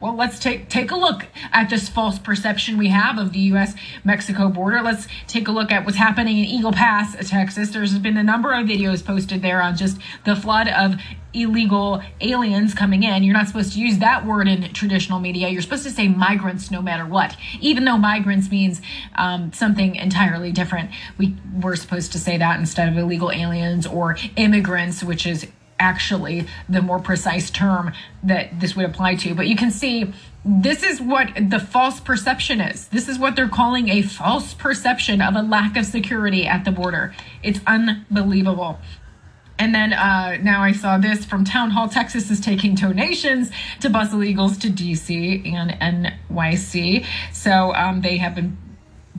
Speaker 2: well, let's take take a look at this false perception we have of the U.S. Mexico border. Let's take a look at what's happening in Eagle Pass, Texas. There's been a number of videos posted there on just the flood of illegal aliens coming in. You're not supposed to use that word in traditional media. You're supposed to say migrants no matter what, even though migrants means um, something entirely different. We were supposed to say that instead of illegal aliens or immigrants, which is actually the more precise term that this would apply to. But you can see this is what the false perception is. This is what they're calling a false perception of a lack of security at the border. It's unbelievable. And then uh, now I saw this from Town Hall, Texas is taking donations to bus illegals to DC and NYC. So um, they have been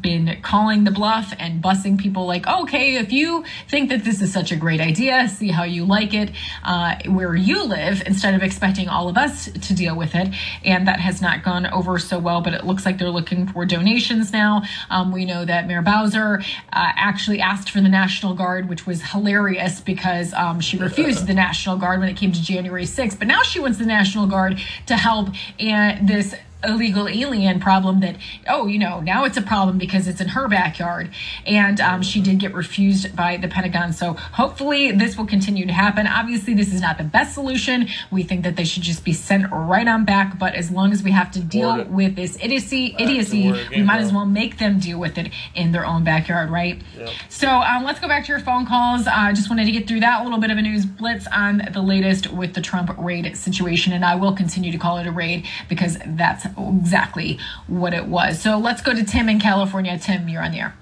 Speaker 2: been calling the bluff and bussing people like, okay, if you think that this is such a great idea, see how you like it uh, where you live instead of expecting all of us to deal with it. And that has not gone over so well, but it looks like they're looking for donations now. Um, we know that Mayor Bowser uh, actually asked for the National Guard, which was hilarious because um, she refused the National Guard when it came to January 6th. But now she wants the National Guard to help and this illegal alien problem that oh you know now it's a problem because it's in her backyard. And um, she did get refused by the pentagon. So hopefully this will continue to happen. Obviously this is not the best solution. We think that they should just be sent right on back. But as long as we have to deal
Speaker 1: Word
Speaker 2: with this idiocy idiocy we might as well make them deal with it in their own backyard right? So um, let's go back to your phone calls. I uh, just wanted to get through that a little bit of a news blitz on the latest with the trump raid situation. And i will continue to call it a raid because that's exactly what it was so let's go to tim in california tim you're on the air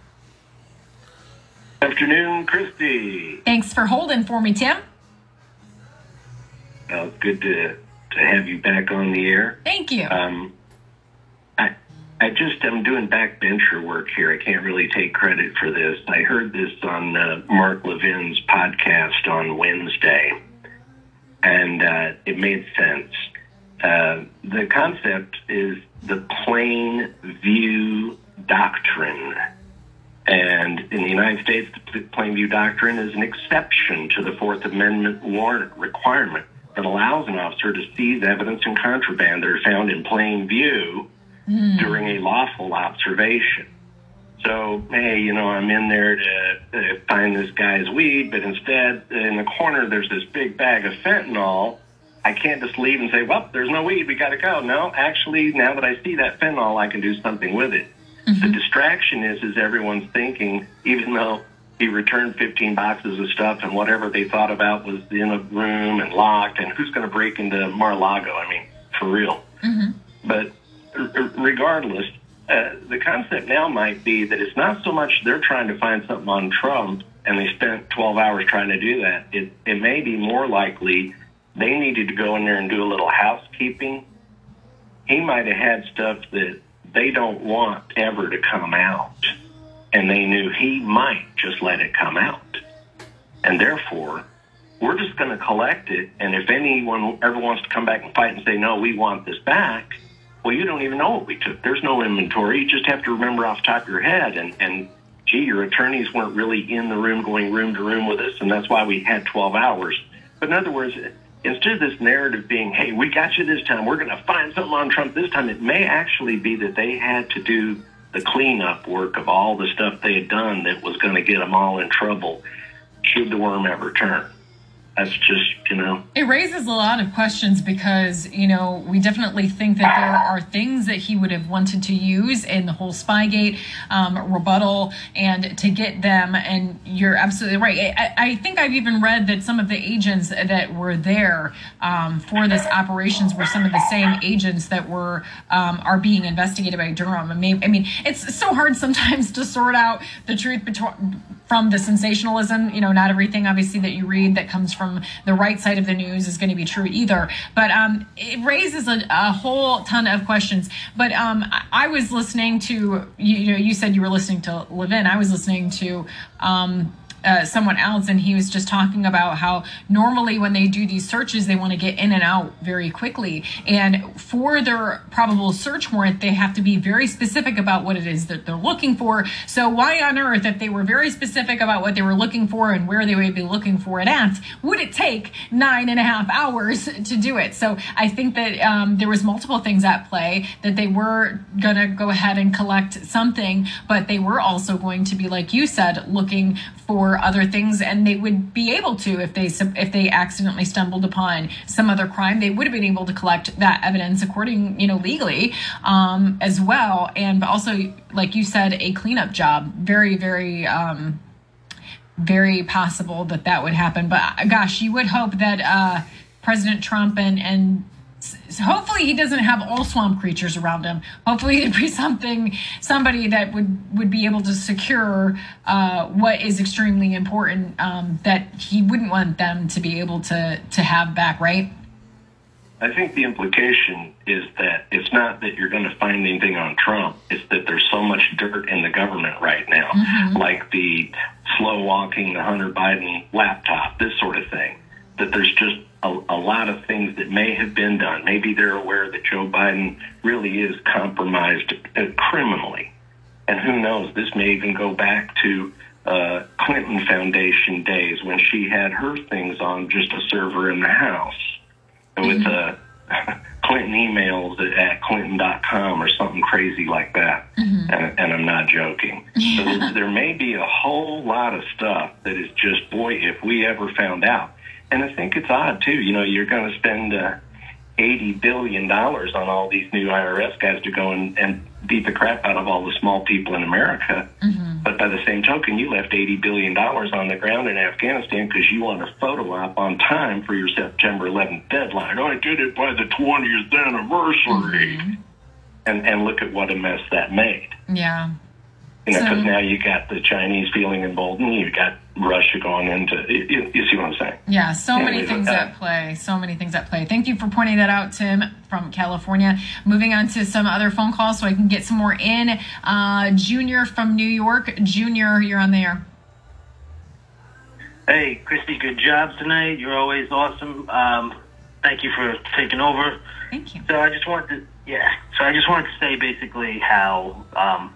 Speaker 10: Afternoon, Kristi.
Speaker 2: thanks for holding for me tim
Speaker 10: Well, it's good to to have you back on the air.
Speaker 2: thank you
Speaker 10: Um, I I just am doing backbencher work here. I can't really take credit for this. I heard this on uh, Mark Levin's podcast on Wednesday, and uh, it made sense. Uh, the concept is the plain view doctrine. And in the United States, the plain view doctrine is an exception to the Fourth Amendment warrant requirement that allows an officer to seize evidence and contraband that are found in plain view mm. during a lawful observation. So, hey, you know, I'm in there to, to find this guy's weed, but instead, in the corner, there's this big bag of fentanyl. I can't just leave and say, well, there's no weed, we got to go. No, actually, now that I see that fentanyl, I can do something with it. Mm-hmm. The distraction is, is everyone's thinking, even though he returned 15 boxes of stuff and whatever they thought about was in a room and locked, and who's going to break into Mar-a-Lago? I mean, for real. Mm-hmm. But regardless, uh, the concept now might be that it's not so much they're trying to find something on Trump and they spent 12 hours trying to do that. It, it may be more likely they needed to go in there and do a little housekeeping. He might have had stuff that they don't want ever to come out, and they knew he might just let it come out. And therefore, we're just going to collect it. And if anyone ever wants to come back and fight and say, no, we want this back, well, you don't even know what we took. There's no inventory. You just have to remember off the top of your head. And, and gee, your attorneys weren't really in the room going room to room with us, and that's why we had 12 hours. But in other words, instead of this narrative being, hey, we got you this time, we're going to find something on Trump this time, it may actually be that they had to do the cleanup work of all the stuff they had done that was going to get them all in trouble should the worm ever turn that's just you know.
Speaker 2: It raises a lot of questions because you know we definitely think that there are things that he would have wanted to use in the whole spygate um, rebuttal and to get them. And you're absolutely right. I, I, think i've even read that some of the agents that were there um, for this operations were some of the same agents that were um, are being investigated by durham. I mean, I mean it's so hard sometimes to sort out the truth between from the sensationalism. You know, not everything obviously that you read that comes from the right side of the news is going to be true either. But um, it raises a, a, whole ton of questions. But um, I, I, was listening to you, you know you said you were listening to Levin. I was listening to. Um, uh, someone else and he was just talking about how normally when they do these searches they want to get in and out very quickly. And for their probable search warrant they have to be very specific about what it is that they're looking for. So why on earth if they were very specific about what they were looking for and where they would be looking for it at would it take nine and a half hours to do it? So i think that um, there was multiple things at play that they were going to go ahead and collect something but they were also going to be like you said looking for other things and they would be able to if they if they accidentally stumbled upon some other crime they would have been able to collect that evidence according you know legally um, as well. And but also like you said a cleanup job. Very very um, very possible that that would happen. But gosh you would hope that uh, president trump and and so hopefully he doesn't have all swamp creatures around him. Hopefully it'd be something, somebody that would would be able to secure uh, what is extremely important um, that he wouldn't want them to be able to to have back, right?
Speaker 10: I think the implication is that it's not that you're going to find anything on Trump. It's that there's so much dirt in the government right now, mm-hmm. like the slow walking the Hunter Biden laptop, this sort of thing. That there's just a, a lot of things that may have been done. Maybe they're aware that Joe Biden really is compromised uh, criminally. And who knows, this may even go back to uh, Clinton Foundation days when she had her things on just a server in the house with uh, Clinton emails at clinton.com or something crazy like that. Mm-hmm. And, and, I'm not joking. So there, there may be a whole lot of stuff that is just, boy, if we ever found out and I think it's odd too. You know, you're going to spend uh, eighty billion dollars on all these new IRS guys to go and, and beat the crap out of all the small people in America. Mm-hmm. But by the same token, you left eighty billion dollars on the ground in Afghanistan because you want a photo op on time for your September 11th deadline. Oh, I did it by the 20th anniversary. Mm-hmm. And and look at what a mess that made.
Speaker 2: Yeah
Speaker 10: You know, because
Speaker 2: So-
Speaker 10: now you got the Chinese feeling emboldened. You got Russia going into. You, you see what I'm saying?
Speaker 2: Yeah, so
Speaker 10: Yeah,
Speaker 2: many things
Speaker 10: uh,
Speaker 2: at play. So many things at play. Thank you for pointing that out, Tim from California. Moving on to some other phone calls so I can get some more in. Uh, Junior from New York. Junior, you're on the air.
Speaker 11: Hey, Kristi, good job tonight. You're always awesome. Um, thank you for taking over.
Speaker 2: Thank you.
Speaker 11: So I just wanted to, yeah. So I just wanted to say basically how um,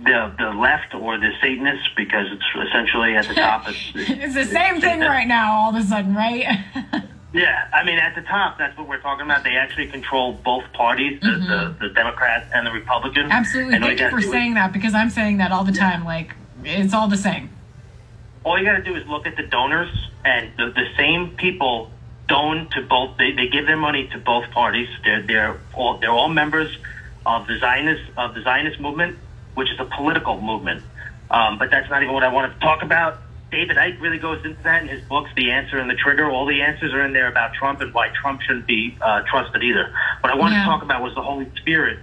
Speaker 11: the the left or the Satanists, because it's essentially at the top. It's,
Speaker 2: It's the same thing right now, all of a sudden, right?
Speaker 11: Yeah, I mean, at the top, that's what we're talking about. They actually control both parties, the, the, the Democrats and the Republicans.
Speaker 2: Mm-hmm. Absolutely.
Speaker 11: And
Speaker 2: Thank you for
Speaker 11: is-
Speaker 2: saying that because I'm saying that all the time. Like, it's all the same.
Speaker 11: all you got to do is look at the donors, and the, the same people don to both. They, they give their money to both parties. They're they're all they're all members of the Zionist of the Zionist movement, which is a political movement. Um, but that's not even what I wanted to talk about. David Icke really goes into that in his books, The Answer and the Trigger. All the answers are in there about Trump and why Trump shouldn't be uh, trusted either. What I wanted
Speaker 2: Yeah.
Speaker 11: to talk about was the Holy Spirit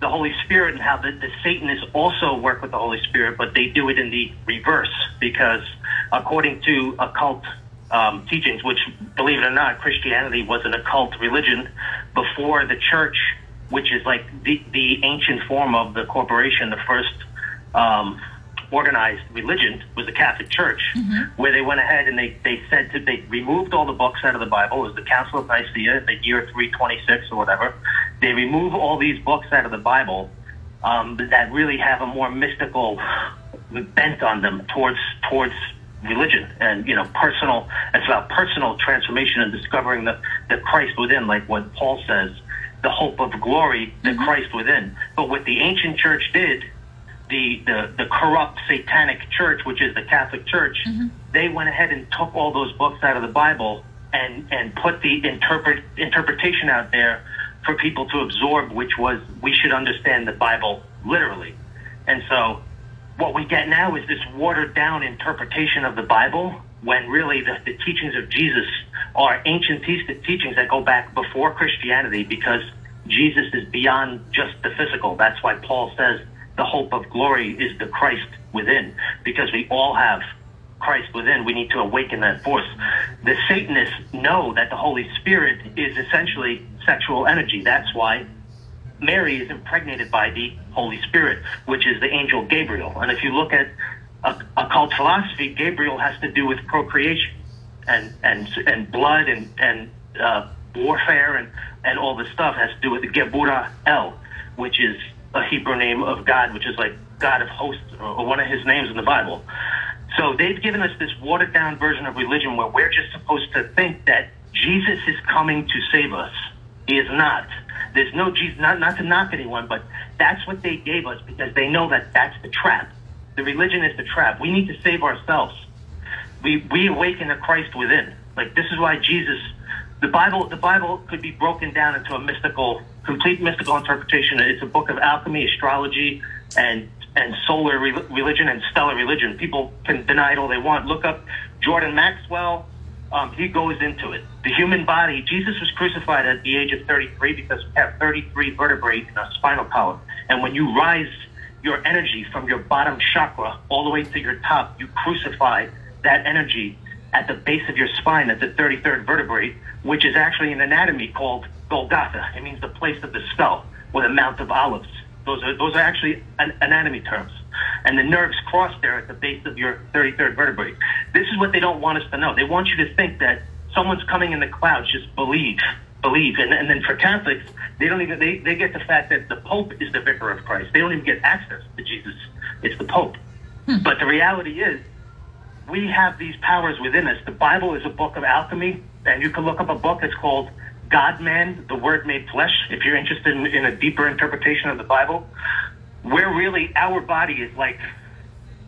Speaker 11: the Holy Spirit and how the, the Satanists also work with the Holy Spirit, but they do it in the reverse because, according to occult um, teachings, which, believe it or not, Christianity was an occult religion before the church, which is like the, the ancient form of the corporation, the first um, organized religion was the Catholic Church, where they went ahead and they, they said to, they removed all the books out of the Bible. It was the Council of Nicaea, the year 326 or whatever. They remove all these books out of the Bible um, that really have a more mystical bent on them towards towards religion and you know personal. It's about personal transformation and discovering the the Christ within, like what Paul says, the hope of glory, the mm-hmm. Christ within. But what the ancient church did the, the, the corrupt satanic church, which is the Catholic Church, mm-hmm. they went ahead and took all those books out of the Bible and, and put the interpret, interpretation out there for people to absorb, which was we should understand the Bible literally. And so what we get now is this watered down interpretation of the Bible when really the, the teachings of Jesus are ancient te- teachings that go back before Christianity because Jesus is beyond just the physical. That's why Paul says the hope of glory is the Christ within because we all have Christ within. We need to awaken that force. The Satanists know that the Holy Spirit is essentially sexual energy. That's why Mary is impregnated by the Holy Spirit, which is the angel Gabriel. And if you look at a- occult philosophy, Gabriel has to do with procreation and and and blood and and uh, warfare and and all this stuff has to do with the Gebura El, which is a Hebrew name of God, which is like God of hosts or, or one of His names in the Bible. So they've given us this watered down version of religion where we're just supposed to think that Jesus is coming to save us. He is not. There's no Jesus, not, not to knock anyone, but that's what they gave us because they know that that's the trap. The religion is the trap. We need to save ourselves. We, we awaken the Christ within. Like this is why Jesus, the Bible, the Bible could be broken down into a mystical, complete mystical interpretation. It's a book of alchemy, astrology, and and solar re- religion and stellar religion. People can deny it all they want. Look up Jordan Maxwell. Um, he goes into it. The human body. Jesus was crucified at the age of 33 because we have 33 vertebrae in our spinal column, and when you rise your energy from your bottom chakra all the way to your top, you crucify that energy at the base of your spine at the 33rd vertebrae, which is actually an anatomy called Golgotha. It means the place of the skull or the Mount of Olives. Those are those are actually an, anatomy terms. And the nerves cross there at the base of your 33rd vertebrae. This is what they don't want us to know. They want you to think that someone's coming in the clouds. Just believe, believe. And, and then for Catholics, they don't even they, they get the fact that the Pope is the vicar of Christ. They don't even get access to Jesus. It's the Pope. But the reality is, we have these powers within us. The Bible is a book of alchemy, and you can look up a book. It's called God Man, the Word Made Flesh. If you're interested in, in a deeper interpretation of the Bible, where really our body is like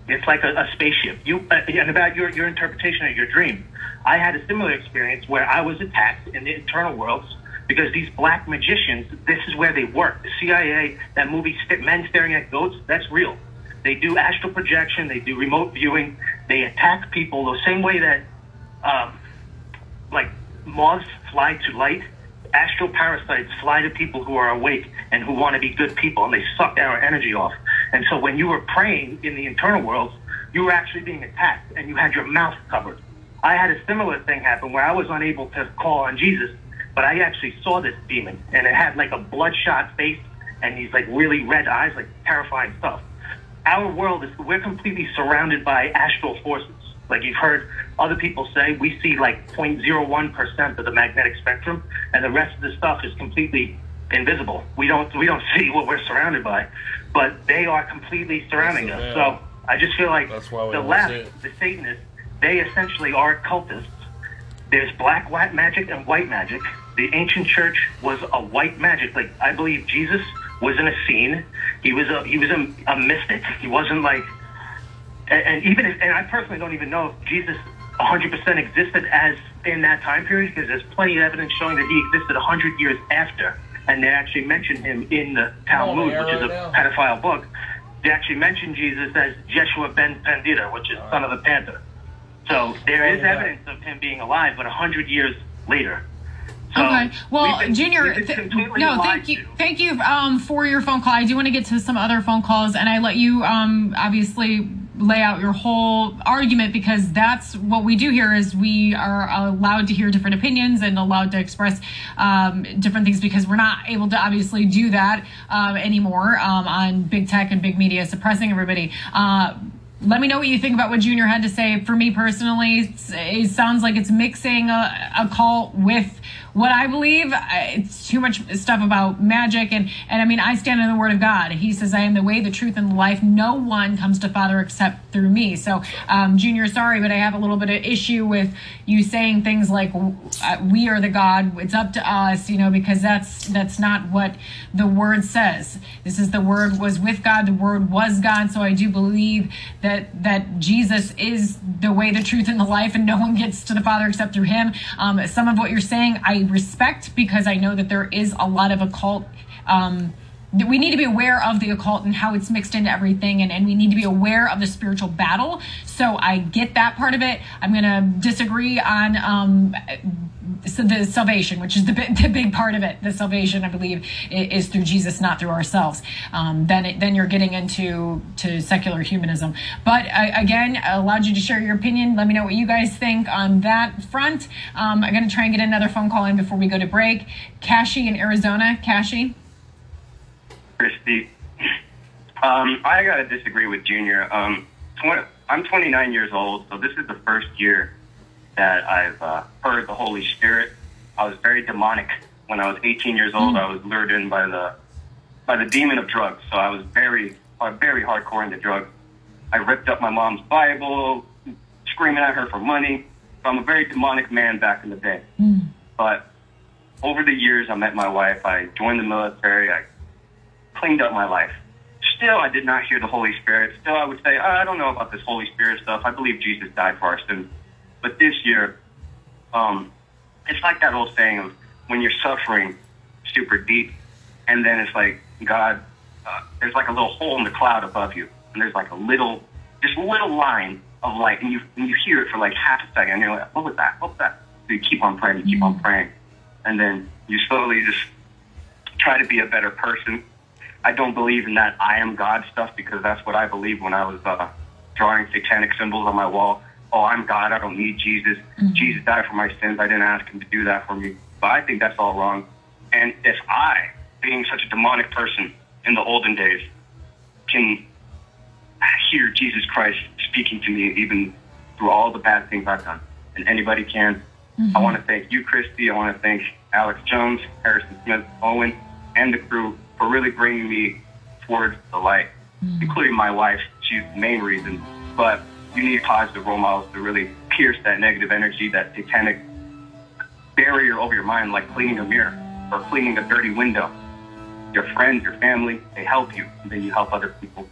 Speaker 11: it's like a, a spaceship. You uh, and about your your interpretation of your dream. I had a similar experience where I was attacked in the internal worlds because these black magicians. This is where they work. The CIA, that movie Men Staring at Goats, that's real. They do astral projection. They do remote viewing. They attack people the same way that, um, like moths fly to light. Astral parasites fly to people who are awake and who want to be good people, and they suck our energy off. And so when you were praying in the internal worlds, you were actually being attacked and you had your mouth covered. I had a similar thing happen where I was unable to call on Jesus, but I actually saw this demon and it had like a bloodshot face and these like really red eyes, like terrifying stuff. Our world is, we're completely surrounded by astral forces. Like you've heard other people say, we see like 0.01% of the magnetic spectrum and the rest of the stuff is completely invisible. We don't, we don't see what we're surrounded by, but they are completely surrounding us. So I just feel like
Speaker 1: That's why
Speaker 11: the left, the Satanists, they essentially are cultists. There's black white magic and white magic. The ancient church was a white magic. Like I believe Jesus was in a scene. He was a he was a, a mystic. He wasn't like and, and even if, and I personally don't even know if Jesus 100% existed as in that time period because there's plenty of evidence showing that he existed 100 years after, and they actually mention him in the Talmud,
Speaker 1: air
Speaker 11: which is a
Speaker 1: right
Speaker 11: pedophile book. They actually mention Jesus as Jeshua ben Pandita, which is son of the panther. So there is evidence of him being alive, but 100 years later. So
Speaker 2: Okay. Well,
Speaker 11: been-
Speaker 2: Junior, th- no, thank you,
Speaker 11: to.
Speaker 2: thank you um, for your phone call. I do want to get to some other phone calls, and I let you um, obviously lay out your whole argument because that's what we do here. Is we are allowed to hear different opinions and allowed to express um, different things because we're not able to obviously do that um, anymore um, on big tech and big media suppressing everybody. Uh, let me know what you think about what Junior had to say. For me personally, it sounds like it's mixing a, a cult with what I believe. Uh, It's too much stuff about magic, and and I mean, I stand in the Word of God. He says, "I am the way, the truth, and the life. No one comes to Father except through me." So, um, Junior, sorry, but I have a little bit of issue with you saying things like uh, "We are the God." It's up to us, you know, because that's that's not what the Word says. This is the Word was with God. The Word was God. So I do believe that that Jesus is the way, the truth, and the life, and no one gets to the Father except through Him. Um, some of what you're saying, I respect because I know that there is a lot of occult. Um, we need to be aware of the occult and how it's mixed into everything and, and we need to be aware of the spiritual battle. So i get that part of it. I'm going to disagree on um, the salvation which is the, the big part of it. The salvation i believe is through jesus not through ourselves. Um, then it, then you're getting into to secular humanism. But I, again I allowed you to share your opinion. Let me know what you guys think on that front. Um, i'm going to try and get another phone call in before we go to break. Kashi in arizona. Kashi.
Speaker 9: Kristi. Um, I gotta disagree with Junior. Um, 20, I'm 29 years old, so this is the first year that I've uh, heard the Holy Spirit. I was very demonic when I was 18 years old. I was lured in by the by the demon of drugs, so I was very uh, very hardcore into drugs. I ripped up my mom's Bible, screaming at her for money. So I'm a very demonic man back in the day. But over the years, I met my wife. I joined the military. I cleaned up my life. Still, I did not hear the Holy Spirit. Still, I would say, "Oh, I don't know about this Holy Spirit stuff. I believe Jesus died for our sins. But this year, um, it's like that old saying of when you're suffering super deep, and then it's like God, uh, there's like a little hole in the cloud above you, and there's like a little, just little line of light, and you and you hear it for like half a second, and you're like, what was that? What was that? So you keep on praying, you keep on praying, and then you slowly just try to be a better person. I don't believe in that I am God stuff because that's what I believed when I was uh, drawing satanic symbols on my wall. Oh, I'm God. I don't need Jesus. Jesus died for my sins. I didn't ask him to do that for me. But I think that's all wrong. And if I, being such a demonic person in the olden days, can hear Jesus Christ speaking to me even through all the bad things I've done, and anybody can, I want to thank you, Kristi. I want to thank Alex Jones, Harrison Smith, Owen, and the crew for really bringing me towards the light, hmm. including my wife. She's the main reason. But you need positive role models to really pierce that negative energy, that satanic barrier over your mind, like cleaning a mirror or cleaning a dirty window. Your friends, your family, they help you, and then you help other people.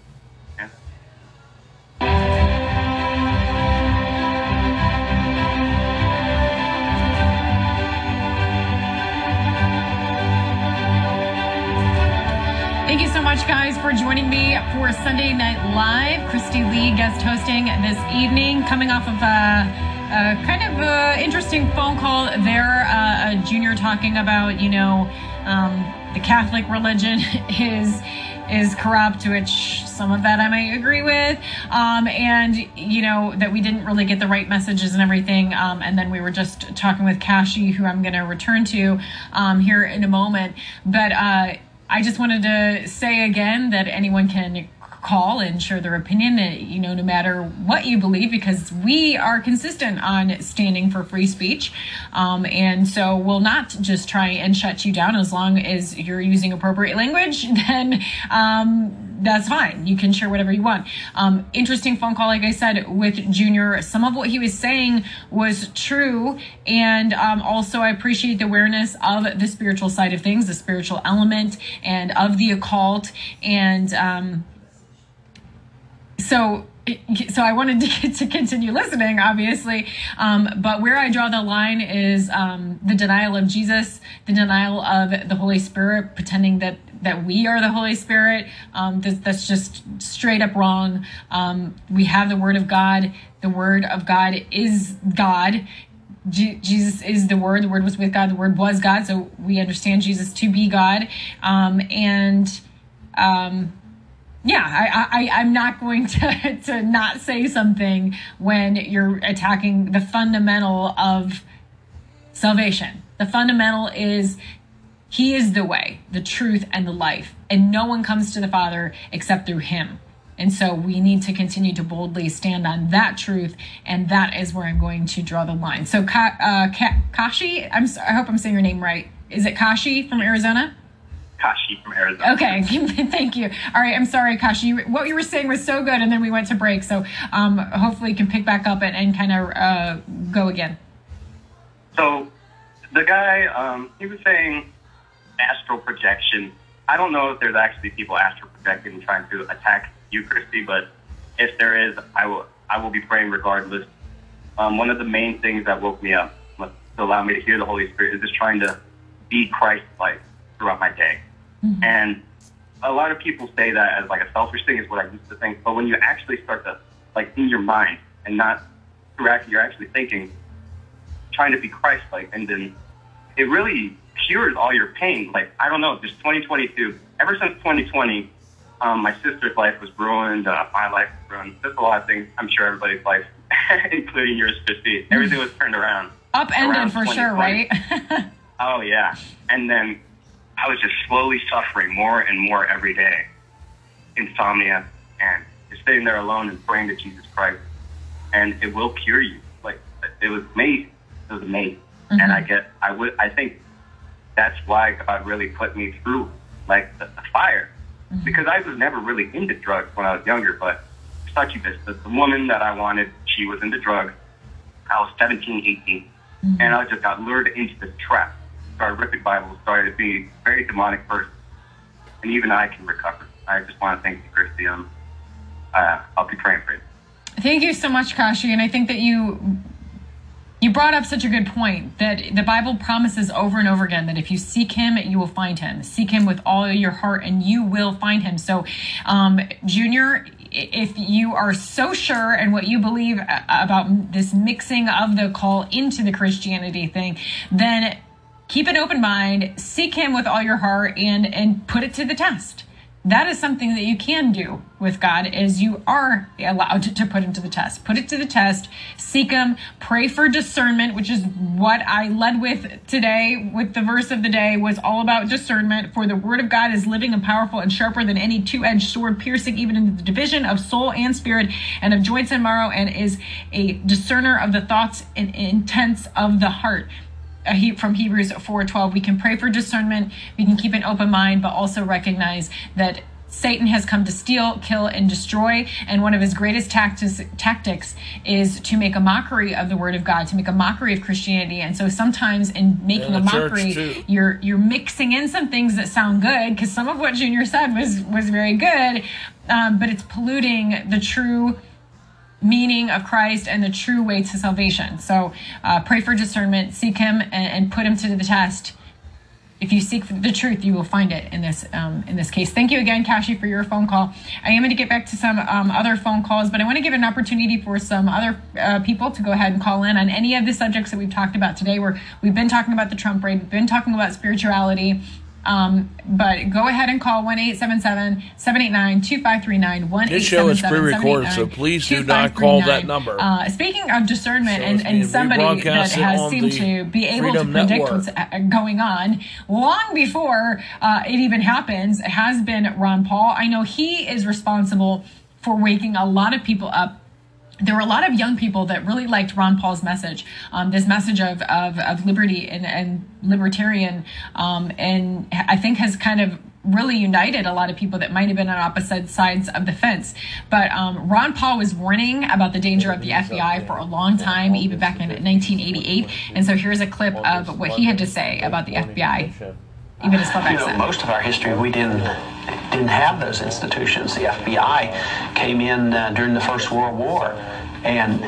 Speaker 2: Thank you so much, guys, for joining me for Sunday Night Live. Kristi Leigh guest hosting this evening, coming off of a, a kind of uh interesting phone call there. Uh, a junior talking about, you know, um, the Catholic religion is is corrupt, which some of that I might agree with, um, and you know that we didn't really get the right messages and everything. Um, and then we were just talking with Kashi, who I'm going to return to um, here in a moment. But uh, I just wanted to say again that anyone can call and share their opinion, uh, you know, no matter what you believe, because we are consistent on standing for free speech. Um, and so we'll not just try and shut you down as long as you're using appropriate language, then um, that's fine. You can share whatever you want. Um, interesting phone call, like I said, with Junior. Some of what he was saying was true. And um, also, I appreciate the awareness of the spiritual side of things, the spiritual element, and of the occult. And, um, so so I wanted to, to continue listening, obviously. Um, but where I draw the line is um, the denial of Jesus, the denial of the Holy Spirit, pretending that that we are the Holy Spirit. Um, that's, that's just straight up wrong. Um, we have the Word of God. The Word of God is God. Jesus is the Word. The Word was with God. The Word was God. So we understand Jesus to be God. Um, and um, yeah, I, I, I'm not going to, to not say something when you're attacking the fundamental of salvation. The fundamental is He is the way, the truth, and the life. And no one comes to the Father except through Him. And so we need to continue to boldly stand on that truth. And that is where I'm going to draw the line. So, Ka, uh, Ka, Kashi, I'm, I hope I'm saying your name right. Is it Kashi from Arizona?
Speaker 9: Kashi from Arizona.
Speaker 2: Okay, thank you. All right, I'm sorry, Kashi. What you were saying was so good, and then we went to break. So um, hopefully you can pick back up and, and kind of uh, go again.
Speaker 9: So the guy, um, he was saying astral projection. I don't know if there's actually people astral projecting and trying to attack you, Kristi, but if there is, I will I will be praying regardless. Um, one of the main things that woke me up to allow me to hear the Holy Spirit is just trying to be Christ-like throughout my day. Mm-hmm. And a lot of people say that as like a selfish thing is what I used to think. But when you actually start to like in your mind and not acting, you're actually thinking, trying to be Christ-like, and then it really cures all your pain. Like I don't know, just 2022. Ever since 2020, um, my sister's life was ruined. Uh, my life was ruined. Just a lot of things. I'm sure everybody's life, including yours, Kristi. Everything was turned around.
Speaker 2: Upended for sure, right?
Speaker 9: oh yeah, and then I was just slowly suffering more and more every day. Insomnia and just sitting there alone and praying to Jesus Christ. And it will cure you. Like it was made. It was made. Mm-hmm. And I get I would I think that's why God really put me through like the, the fire. Mm-hmm. Because I was never really into drugs when I was younger, but such a the, the woman that I wanted, she was into drugs. I was 17, 18, mm-hmm. and I just got lured into this trap horrific Bible started to be a very demonic person, and even I can recover. I just want to thank you, Kristi. Um, uh, I'll be praying for you.
Speaker 2: Thank you so much, Kashi, and I think that you you brought up such a good point that the Bible promises over and over again that if you seek Him, you will find Him. Seek Him with all your heart, and you will find Him. So, um, Junior, if you are so sure and what you believe about this mixing of the call into the Christianity thing, then keep an open mind, seek him with all your heart and and put it to the test. That is something that you can do with God is you are allowed to, to put him to the test. Put it to the test, seek him, pray for discernment, which is what I led with today with the verse of the day was all about discernment. For the word of God is living and powerful and sharper than any two-edged sword, piercing even into the division of soul and spirit and of joints and marrow, and is a discerner of the thoughts and intents of the heart he, from Hebrews 4:12, we can pray for discernment, we can keep an open mind, but also recognize that Satan has come to steal, kill, and destroy. And one of his greatest tactics, tactics is to make a mockery of the Word of God, to make a mockery of Christianity. And so sometimes in making a mockery, you're you're mixing in some things that sound good because some of what Junior said was was very good, um, but it's polluting the true meaning of Christ and the true way to salvation. So uh, pray for discernment, seek Him, and, and, put Him to the test. If you seek the truth, you will find it in this um, in this case. Thank you again, Kashi, for your phone call. I am going to get back to some um, other phone calls, but I want to give an opportunity for some other uh, people to go ahead and call in on any of the subjects that we've talked about today. Where we've been talking about the Trump raid, been talking about spirituality, Um, but go ahead and call 1 877 789 2539.
Speaker 1: This show is pre-recorded, so please do not call that number.
Speaker 2: Uh, speaking of discernment and, and somebody that has seemed to be able
Speaker 1: Freedom
Speaker 2: to predict
Speaker 1: Network.
Speaker 2: what's uh, going on long before uh, it even happens has been Ron Paul. I know he is responsible for waking a lot of people up there were a lot of young people that really liked Ron Paul's message, um, this message of, of, of liberty and, and libertarian, um, and I think has kind of really united a lot of people that might have been on opposite sides of the fence. But um, Ron Paul was warning about the danger of the FBI for a long time, even back in 1988. And so here's a clip of what he had to say about the FBI, even as far back
Speaker 12: You know,
Speaker 2: then.
Speaker 12: most of our history, we didn't didn't have those institutions. The FBI came in uh, during the First World War, and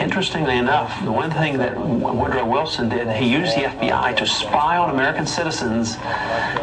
Speaker 12: interestingly enough, the one thing that Woodrow Wilson did, he used the FBI to spy on American citizens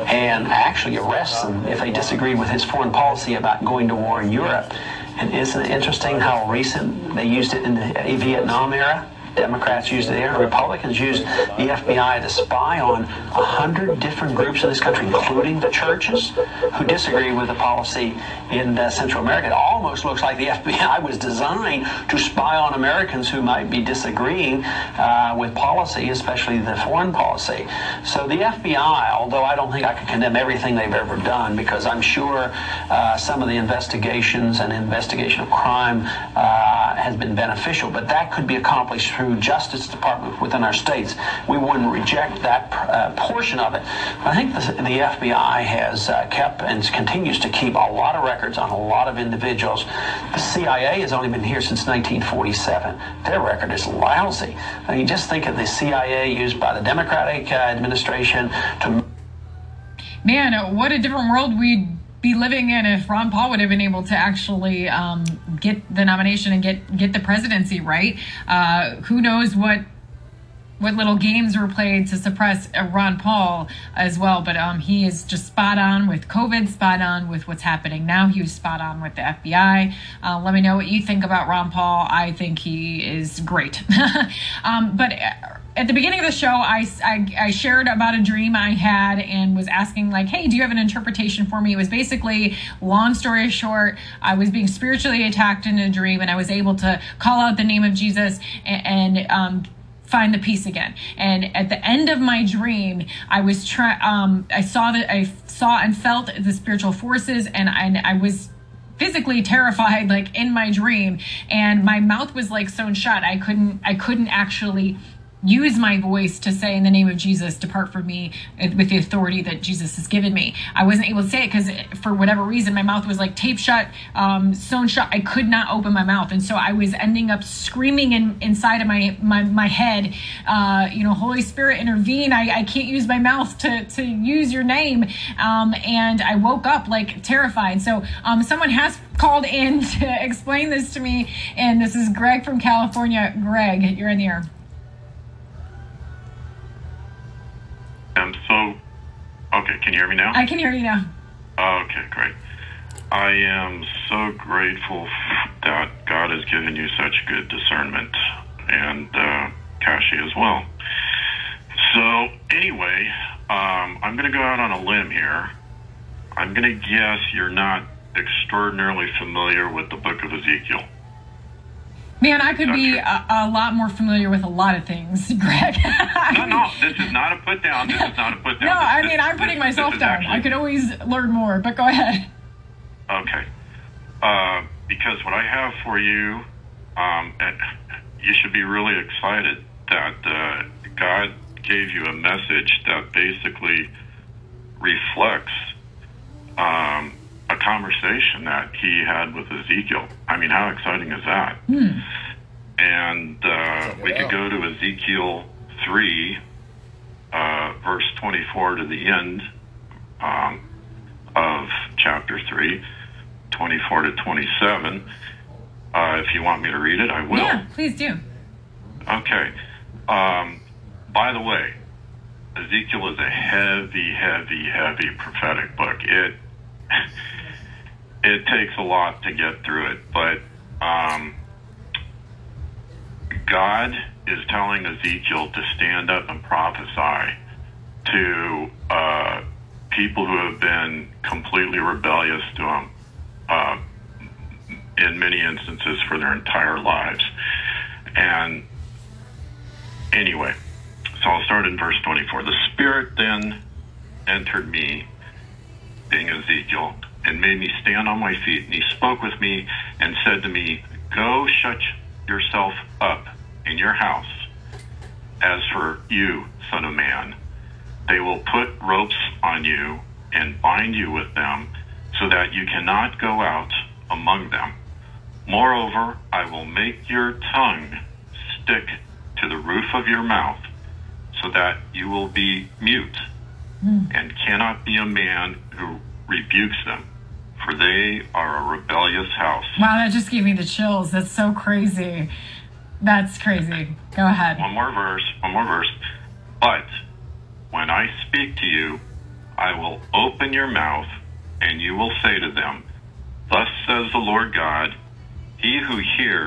Speaker 12: and actually arrest them if they disagreed with his foreign policy about going to war in Europe. And isn't it interesting how recent they used it in the Vietnam era? Democrats used it there. Republicans used the FBI to spy on a hundred different groups in this country, including the churches, who disagree with the policy in uh, Central America. It almost looks like the FBI was designed to spy on Americans who might be disagreeing uh, with policy, especially the foreign policy. So the FBI, although I don't think I can condemn everything they've ever done, because I'm sure uh, some of the investigations and investigation of crime uh, has been beneficial, but that could be accomplished through Justice Department within our states. We wouldn't reject that uh, portion of it. I think the, the FBI has uh, kept and continues to keep a lot of records on a lot of individuals. The CIA has only been here since 1947. Their record is lousy. I mean, just think of the CIA used by the Democratic uh, administration to
Speaker 2: Man, what a different world we'd be living in if Ron Paul would have been able to actually um, get the nomination and get get the presidency right. Uh, who knows what what little games were played to suppress uh, Ron Paul as well. But um, he is just spot on with COVID, spot on with what's happening now. He was spot on with the FBI. Uh, let me know what you think about Ron Paul. I think he is great. um, but at the beginning of the show, I, I, I shared about a dream I had and was asking, like, hey, do you have an interpretation for me? It was basically, long story short, I was being spiritually attacked in a dream and I was able to call out the name of Jesus and, and um, find the peace again. And at the end of my dream, I was trying. Um, I saw that I saw and felt the spiritual forces, and I, and I was physically terrified, like in my dream, and my mouth was like sewn shut. I couldn't. I couldn't actually use my voice to say in the name of Jesus, depart from me uh, with the authority that Jesus has given me. I wasn't able to say it because for whatever reason, my mouth was like tape shut, um, sewn shut. I could not open my mouth. And so I was ending up screaming in, inside of my, my, my head, uh, you know, Holy Spirit intervene. I, I can't use my mouth to, to use your name. Um, and I woke up like terrified. So um, someone has called in to explain this to me. And this is Greg from California. Greg, you're in the air.
Speaker 13: I'm so. Okay, can you hear me now?
Speaker 2: I can hear you now.
Speaker 13: Okay, great. I am so grateful that God has given you such good discernment, and uh, Kashi as well. So, anyway, um, I'm going to go out on a limb here. I'm going to guess you're not extraordinarily familiar with the book of Ezekiel.
Speaker 2: Man, I could be a, a, lot more familiar with a lot of things, Greg.
Speaker 13: no, no, this is not a put down. This is not a put down.
Speaker 2: no,
Speaker 13: this,
Speaker 2: I mean, I'm putting
Speaker 13: this,
Speaker 2: myself
Speaker 13: this
Speaker 2: down.
Speaker 13: Actually,
Speaker 2: I could always learn more, but go ahead.
Speaker 13: Okay. Uh, because what I have for you, um, you should be really excited that uh, God gave you a message that basically reflects conversation that he had with Ezekiel. I mean, how exciting is that?
Speaker 2: Hmm.
Speaker 13: And uh, we could go to Ezekiel 3, uh, verse 24 to the end um, of chapter 3, 24 to 27. Uh, if you want me to read it, I will.
Speaker 2: Yeah, please do.
Speaker 13: Okay. Um, by the way, Ezekiel is a heavy, heavy, heavy prophetic book. It it takes a lot to get through it, but um, God is telling Ezekiel to stand up and prophesy to uh, people who have been completely rebellious to him uh, in many instances for their entire lives. And anyway, so I'll start in verse 24. The Spirit then entered me, being Ezekiel, and made me stand on my feet. And he spoke with me and said to me, Go shut yourself up in your house. As for you, Son of Man, they will put ropes on you and bind you with them so that you cannot go out among them. Moreover, I will make your tongue stick to the roof of your mouth so that you will be mute hmm. and cannot be a man who rebukes them, for they are a rebellious house.
Speaker 2: Wow, that just gave me the chills. That's so crazy. That's crazy. Go ahead.
Speaker 13: One more verse, one more verse. But when I speak to you, I will open your mouth, and you will say to them, Thus says the Lord God, He who hears